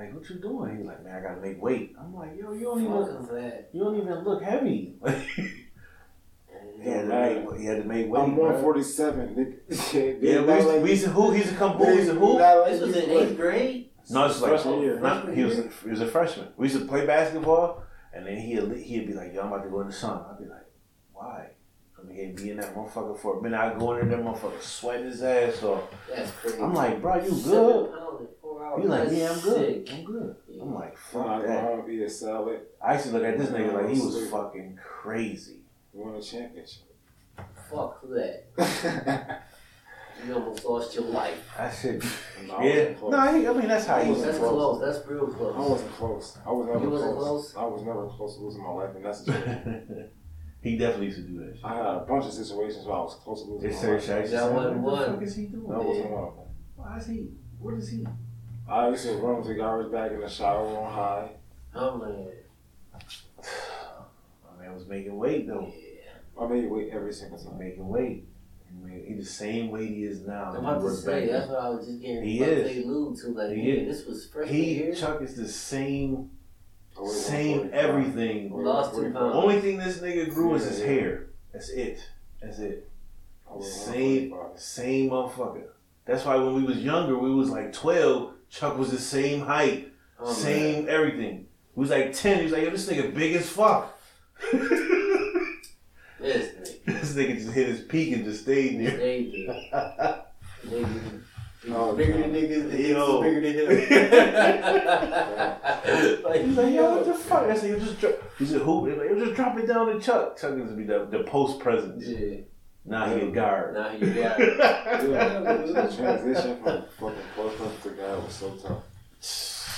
Like, what you doing? He's like, man, I gotta make weight. I'm like, yo, you don't Fuck even, that? you don't even look heavy. he had to make, he had to make weight. I'm bro. 147. nigga. Yeah, we used, to, we used to hoop. He used to come hoop. He used to hoop. This was in eighth grade. No, it's like freshman year. Not, he was a, he was a freshman. We used to play basketball, and then he'd he'd be like, "Yo, I'm about to go in the sun." I'd be like, "Why?" I mean, he'd be in that motherfucker for a minute. I'd go in there, that motherfucker sweating his ass off. That's crazy. I'm like, "Bro, you Seven good?" Pounds in. He's like, "Yeah, I'm good. sick. I'm good." Yeah. I'm like, I'm "Fuck that." going to a salad. I used to look at this nigga like he was Sweet. fucking crazy. We won a championship. Fuck that. You almost lost your life. I said, No, "Yeah." No, he, I mean that's how I he wasn't That's close. close. That's real close. I close. wasn't close. I was never You wasn't close. close? I was never close to losing my life, and that's a joke. he definitely used to do that shit. I had a bunch of situations where I was close to losing It's my life. Serge Jackson. That said, wasn't What the fuck is he doing? That wasn't one of them. Why is he? What is he? I used to run with the garbage bag in the shower on high. Oh man. My man was making weight though. Yeah. I made weight every single He's time. making weight. He made- He the same weight he is now. I'm about to say that's what I was just getting. He is. to allude to like, He yeah, is. this was fresh. He year. Chuck is the same, oh, I same everything. I Lost won two pounds. Only thing this nigga grew is his Yeah. hair. That's it. That's it. Oh, I Same, same motherfucker. That's why when we was younger, we was like twelve. Chuck was the same height, Oh, man. same everything. He was like ten. He was like, yo, this nigga big as fuck. This nigga. this nigga just hit his peak and just stayed there. They did. Niggas. Oh, bigger God. than niggas, the Yo. niggas bigger than him. like, He's like, yo, what yo. the fuck? I said, yo, just drop. He said, who? He's like, yo, just drop it down to Chuck. Chuck is to be the, the post presence. Yeah. Now he a guard. Now he got guard. Yeah, the transition from fucking close to guy was so tough.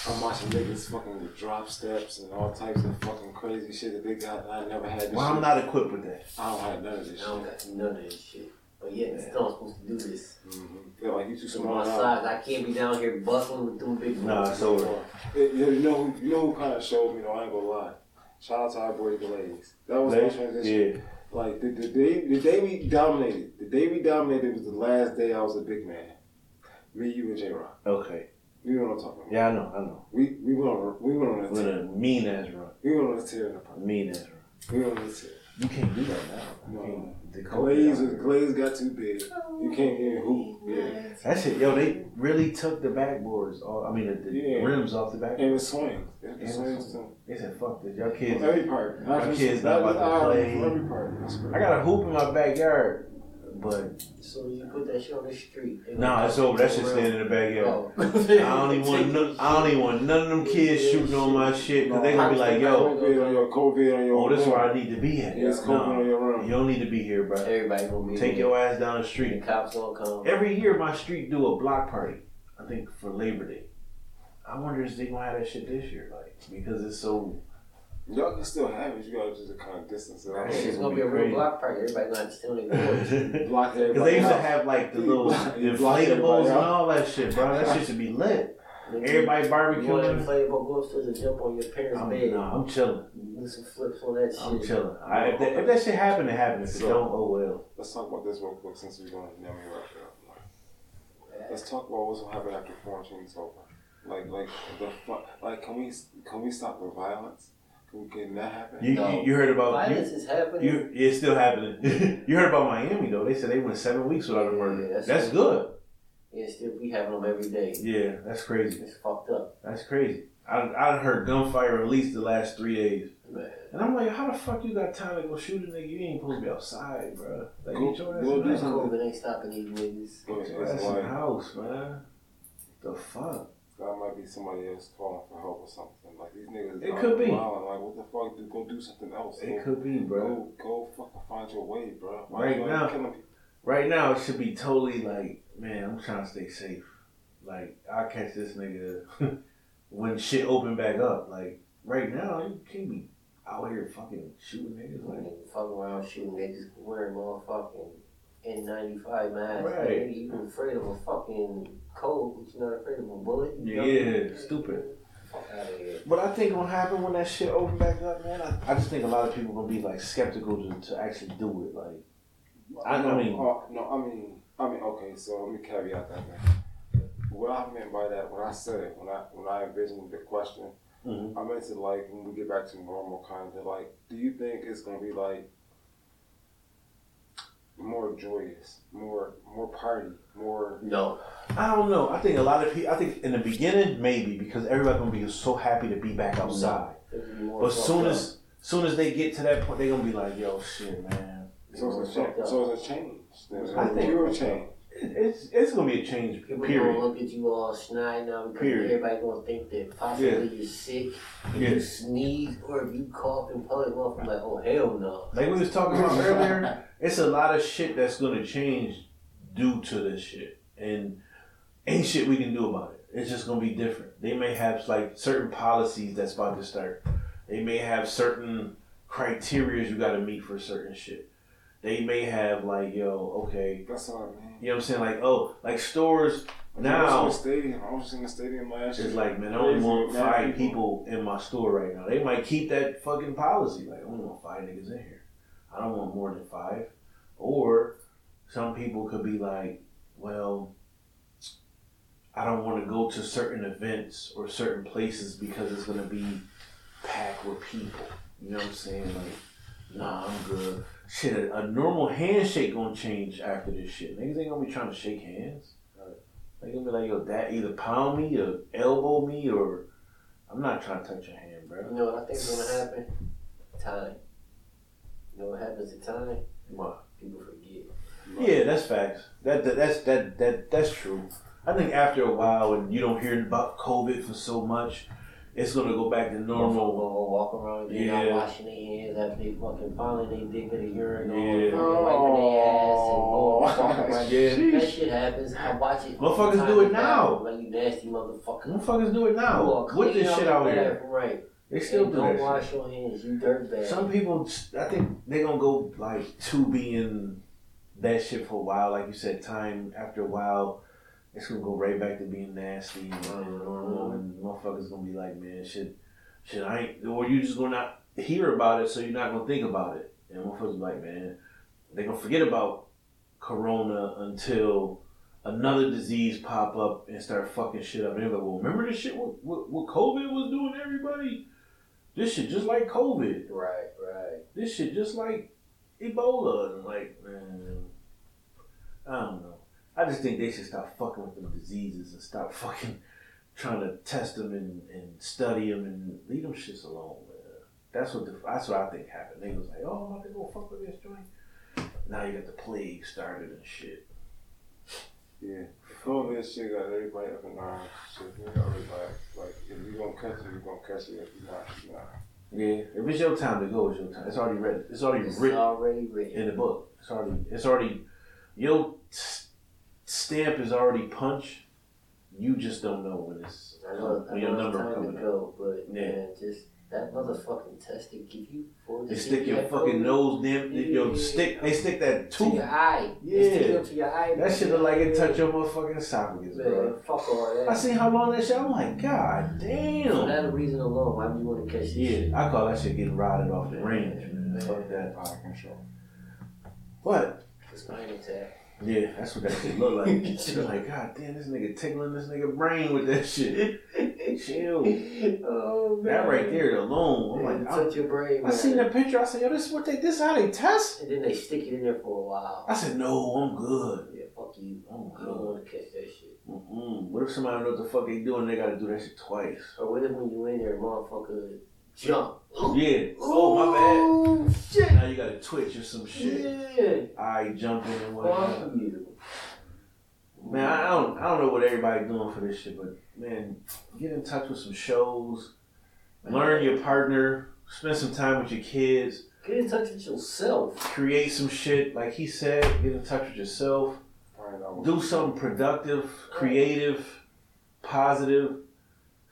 I'm watching niggas fucking with drop steps and all types of fucking crazy shit that they got. I never had this well, shit. I'm not equipped with that. I don't have none of this shit. I don't shit. got none of this shit. But yeah, yet, still I'm supposed to do this. Mm-hmm. They're like, you too So small my size, I can't be down here bustling with them big Nah, boys. so It- you know, you know who kind of showed me though. I ain't gonna lie. Shout out to our boy Glaze. That was my transition. yeah. Like the, the day the day we dominated, the day we dominated was the last day I was a big man. Me, you, and J Rock. Okay. You know what I'm talking about. Yeah, I know. I know. We we went on we went on a tear. a mean ass run. We went on a tear in the park. Mean ass run. We went on a tear. You can't do that now. No. Can't. The Glaze, COVID. glaze got too big. You can't even hoop. Yeah. That shit, yo, they really took the backboards, off, I mean, the, the Yeah. rims off the back. And it swings. It And it swings too. They said, fuck this. Y'all kids. Every part. My just- kids not about to ah, play. Every part. I got a hoop in my backyard, but So you put that shit on the street. they nah, gonna it's over. That to shit the staying in the backyard. Oh. I don't even want. No, I don't even want none of them kids shooting on my shit because they gonna be like, yo, COVID on your COVID on your. oh, this is where I need to be at. Yeah, it's COVID on No, your room. you don't need to be here, bro. Everybody gonna be Take your ass down the The street. cops gonna come. Every year, my street do a block party. I think for Labor Day. I wonder if they gonna have that shit this year, like because it's so. Y'all can still have it. You gotta just kind of distance it. out. That shit It's gonna gonna be a real crazy. block party. Everybody gonna have to stand on their boards. Because they everybody used to have like the little block- you inflatables and all that shit, bro. That shit should be lit. Everybody You want barbecuing. inflatable go upstairs and jump on your parents' I'm, bed. nah, I'm chilling. Do some flips on that shit. I'm chilling. I, if, that, if that shit happen, it happen. If it don't, oh well. Let's talk about this real quick since we're going to Yummy wrap it up. Let's talk about what's gonna happen after quarantine is over. Like, like the fun, like, can we can we stop the violence? Can can that happen? You, No. you, you heard about you, Violence is happening. you it's still happening. you heard about Miami though? They said they went seven weeks without a murder. Yeah, that's that's good. yeah, still we having them every day. Yeah, that's crazy. It's fucked up, That's crazy. I I heard gunfire at least the last three days, man. and I'm like, how the fuck you got time to go shoot a nigga? You ain't supposed to be outside, bro. Like, Go- get your ass go do the This house. something. COVID ain't stopping these niggas. But Get your in the house, man. The fuck? That might be somebody else calling for help or something. Like these niggas. It could be. wilding. Like what the fuck? Do go do something else. It go, could be, bro. Go go fucking find your way, bro. Why Right now. Right now, it should be totally like, man, I'm trying to stay safe. Like, I'll catch this nigga when shit open back up. Like, right now, you can't be out here fucking shooting niggas. Like, Niggas fucking around shooting niggas wearing motherfucking N95 masks. Right. They ain't even afraid of a fucking cold, but you're not afraid of a bullet. You yeah, stupid. Fuck out of here. But I think what'll happen when that shit open back up, man, I, I just think a lot of people gonna be like skeptical to, to actually do it. Like, I no, mean- uh, no, I mean, I mean, okay. So let me caveat that. man. What I meant by that, when I said it, when I when I envisioned the question, Mhm. I meant to like when we get back to normal, kind of like, do you think it's gonna be like more joyous, more more party, more? No. I don't know. I think a lot of people. I think in the beginning, maybe because everybody's gonna be so happy to be back outside. It'll But fucked soon up. as soon as they get to that point, they're gonna be like, "Yo, shit, man." So it's a change. So it's a change. There's I a think- pure change. It- It's it's gonna be a change. People Period. gonna look at you all snide now because Period. everybody gonna think that possibly you're sick. If Yeah. you sneeze or if you cough in public, motherfucker like, oh hell no. Like we was talking about earlier, it's a lot of shit that's gonna change due to this shit, and ain't shit we can do about it. It's just gonna be different. They may have like certain policies that's about to start. They may have certain criteria you got to meet for certain shit. They may have like, yo, okay, That's what I mean. you know what I'm saying? Like, oh, like stores now. I was in the stadium. I was in the stadium last year. It's like, man, I only want five people in my store right now. They might keep that fucking policy. Like, I only want five niggas in here. I don't want more than five. Or some people could be like, well, I don't want to go to certain events or certain places because it's going to be packed with people. You know what I'm saying? Like, nah, I'm good. Shit, a, a normal handshake gonna change after this shit. Niggas ain't gonna be trying to shake hands. They gonna be like, yo, that either pound me or elbow me or I'm not trying to touch your hand, bro. You know what I think is gonna happen? Time. You know what happens at time? What? People forget. Yeah, that's facts. That, that that's that that that's true. I think after a while, when you don't hear about COVID for so much, it's gonna go back to normal. gonna walk around, they Yeah. not washing their hands after they fucking finally they dig in the urinal, Yeah. fucking wiping their ass and going fucking right. Yeah. That shit happens. I watch it. Motherfuckers do it now. Like you nasty motherfucker. Motherfuckers do it now are with this shit the out here. Right. They still and do don't that. shit. wash your hands, you dirtbag. Some people, I think they gonna go like to being that shit for a while. Like you said, time after a while, it's gonna go right back to being nasty and, normal, and motherfuckers gonna be like, man, shit, shit, I ain't, or you just gonna not hear about it, so you're not gonna think about it. And motherfuckers be like, man, they gonna forget about Corona until another disease pop up and start fucking shit up. And they're like, well, remember this shit? What, what, what COVID was doing to everybody? This shit just like COVID. Right, right. This shit just like Ebola. And like, man, I don't know. I just think they should stop fucking with them diseases and stop fucking trying to test them and, and study them and leave them shits alone, man. That's what the, that's what I think happened. They was like, oh, I'm about to go fuck with this joint. Now you got the plague started and shit. Yeah. COVID shit got everybody up in arms. Shit, you got everybody. Like, if you gonna catch it, you gonna catch it. If you not, you not. Yeah, if it's your time to go, it's your time. It's already written. It's already It's written already written. in the book. It's already. It's already. Your s- stamp is already punched. You just don't know when it's I know, I when your know it's number time to coming. go, but Yeah. man, just that motherfucking test they give you for the They stick your fucking nose damn. Your Yeah. stick. They stick that to tooth. your eye. They stick Yeah. it to your eye. That shit look like it touch your motherfucking esophagus, bro. Fuck all that. I seen how long that shit. I'm like, God For damam. that reason alone, why would you want to catch this shit? Yeah, I call that shit getting rotted off the range, man. Man. Fuck that. Out of control. But It's spine attack. Yeah, that's what that shit look like. It's like, God damn, this nigga tickling this nigga brain with that shit. Chill. oh man. That right there alone. I'm like, I, touch your brain, I man. seen the picture. I said, yo, this is what they, this is how they test. And then they stick it in there for a while. I said, no, I'm good. Yeah, fuck you. I'm I don't want to catch that shit. Mm-mm. What if somebody knows what the fuck they doing? They got to do that shit twice. Or what if when you in there, motherfucker jump? Yeah. Oh my bad. Shit. Now you got to twitch or some shit. Yeah. Eye jumping and whatnot. Man, I don't, I don't know what everybody's doing for this shit, but man, get in touch with some shows, learn your partner, spend some time with your kids, Get in touch with yourself. create some shit. Like he said, get in touch with yourself, do something productive, creative, positive.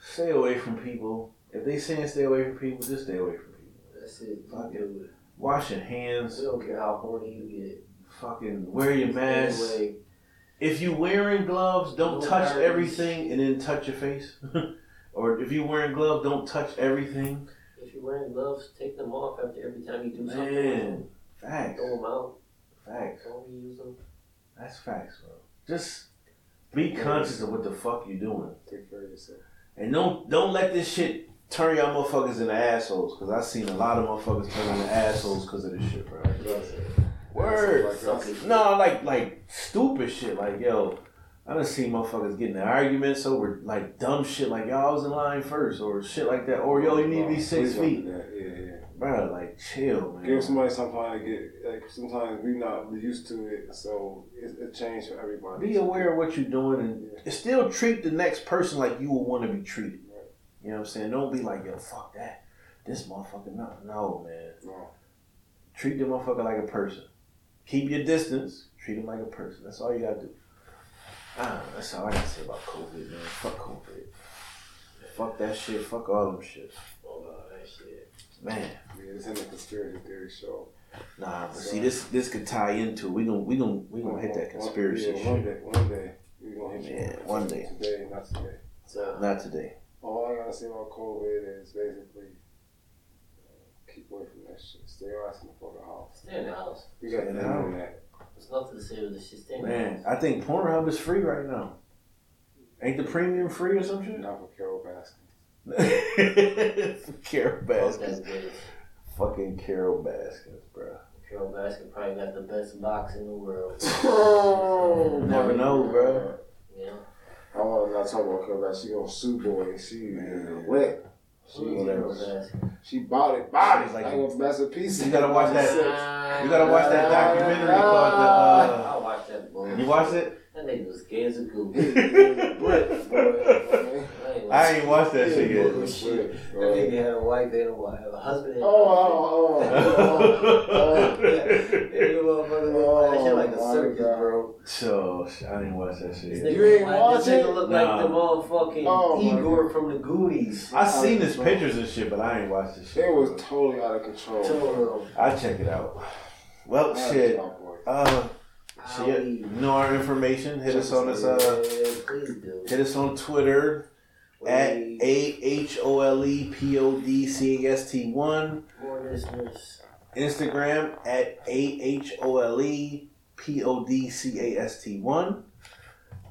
Stay away from people. If they saying stay away from people, just stay away from people. That's it. Fuck it. Wash your hands. We don't care how horny you get. Fucking wear your mask. Anyway, If you wearing gloves, don't touch everything and then touch your face. or if you wearing gloves, don't touch everything. if you're wearing gloves, take them off after every time you do something. Man, facts, Throw them out. facts. Don't reuse them. That's facts, bro. Just be conscious of what the fuck you're doing, Take care of yourself. and don't don't let this shit turn y'all motherfuckers into assholes. Cause I seen a lot of motherfuckers turn into assholes because of this shit, bro. Word. Like Suck us. it. No, like like stupid shit. Like yo, I done seen motherfuckers getting in arguments over like dumb shit. Like y'all was in line first, or shit like that. Or yo, you need to be six feet. Yeah, yeah. bro. Like chill, man. Give somebody some time to get. Like sometimes we not used to it, so it's a change for everybody. Be aware of what you're doing and Yeah. still treat the next person like you would want to be treated. You know what I'm saying? Don't be like yo, fuck that. This motherfucker, no, no, man. No. Treat the motherfucker like a person. Keep your distance. Treat him like a person. That's all you gotta do. I. That's all I gotta say about COVID, man. Fuck COVID. Fuck that shit. Fuck all them shit. Oh, that shit. Man, Yeah, it's in the conspiracy theory show. nah. But see, this this could tie into. We gonna we gonna we gonna hit that conspiracy Yeah, one day, one day we gonna hit. Yeah, one day. Today, not today. So, Not today. All I gotta say about COVID is basically uh, keep away from that shit. Stay your ass in the fucking house. stay in the house. You got Stay in the the house. internet. There's nothing to say with this shit. Stay Man. I think Pornhub is free right now. Ain't the premium free or some shit? Not for Carole Baskin. Carole Fuck Baskins. Fucking Carole Baskins, bro. Carole Baskin probably got the best box in the world. Oh, Never know, bro. You know? I want to not talk about Carole Baskin. She gonna sue boy. She Man. wet. She Carole whatever. She bought it. Bought She's it. like- Like, I ain't gonna a piece. You gotta watch that- You gotta watch that documentary called the. Uh, I watched that bullshit. you watched it? That nigga was gay as a goose. Brick, boy. I ain't watched that shit yet. Bullshit. Brick, That nigga had a wife and a wife, a husband and a Oh, husband. oh, oh. That nigga motherfucker look that shit like a Oh, circus, bro. So I didn't watch that shit. nigga, You ain't like, watch this nigga look Nah. like the motherfucking Oh, Igor from the Goonies. I seen his pictures and shit, but I ain't watched this shit. It was totally out of control. So, I check it out. Well, I shit. had to talk, boy. Uh, how shit. You know our information. Hit us on this. Uh, Yeah, please do. hit us on Twitter at a h o l e p o d c a s t one. Instagram at a h o l e p o d c a s t one.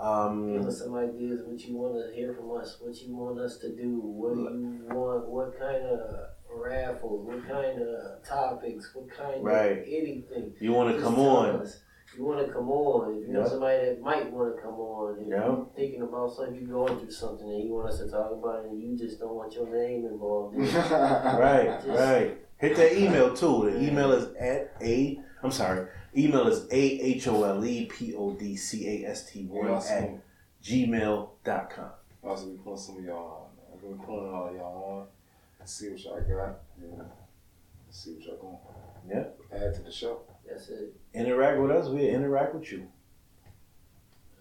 Um, Give us some ideas what you want to hear from us, what you want us to do, what do you want, what kind of raffles, what kind of topics, what kind Right. of anything. You want to come on? us. You want to come on. If you know Yeah. somebody that might want to come on, if Yeah. you're thinking about something, you're going through something, and you want us to talk about it, and you just don't want your name involved in it. Right, right. Hit that email too. The email is at a. I'm sorry. Email is a h o l e p o d c a s t We one also, at gmail.com. also be putting some of y'all on. I'm gonna be putting all y'all on and see what y'all got. Yeah. See what y'all gonna Yeah. add to the show. That's it. Interact with us. We interact with you.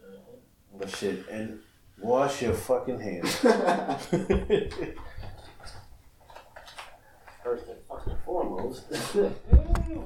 Uh-huh. But shit, and wash your fucking hands. First and fucking foremost.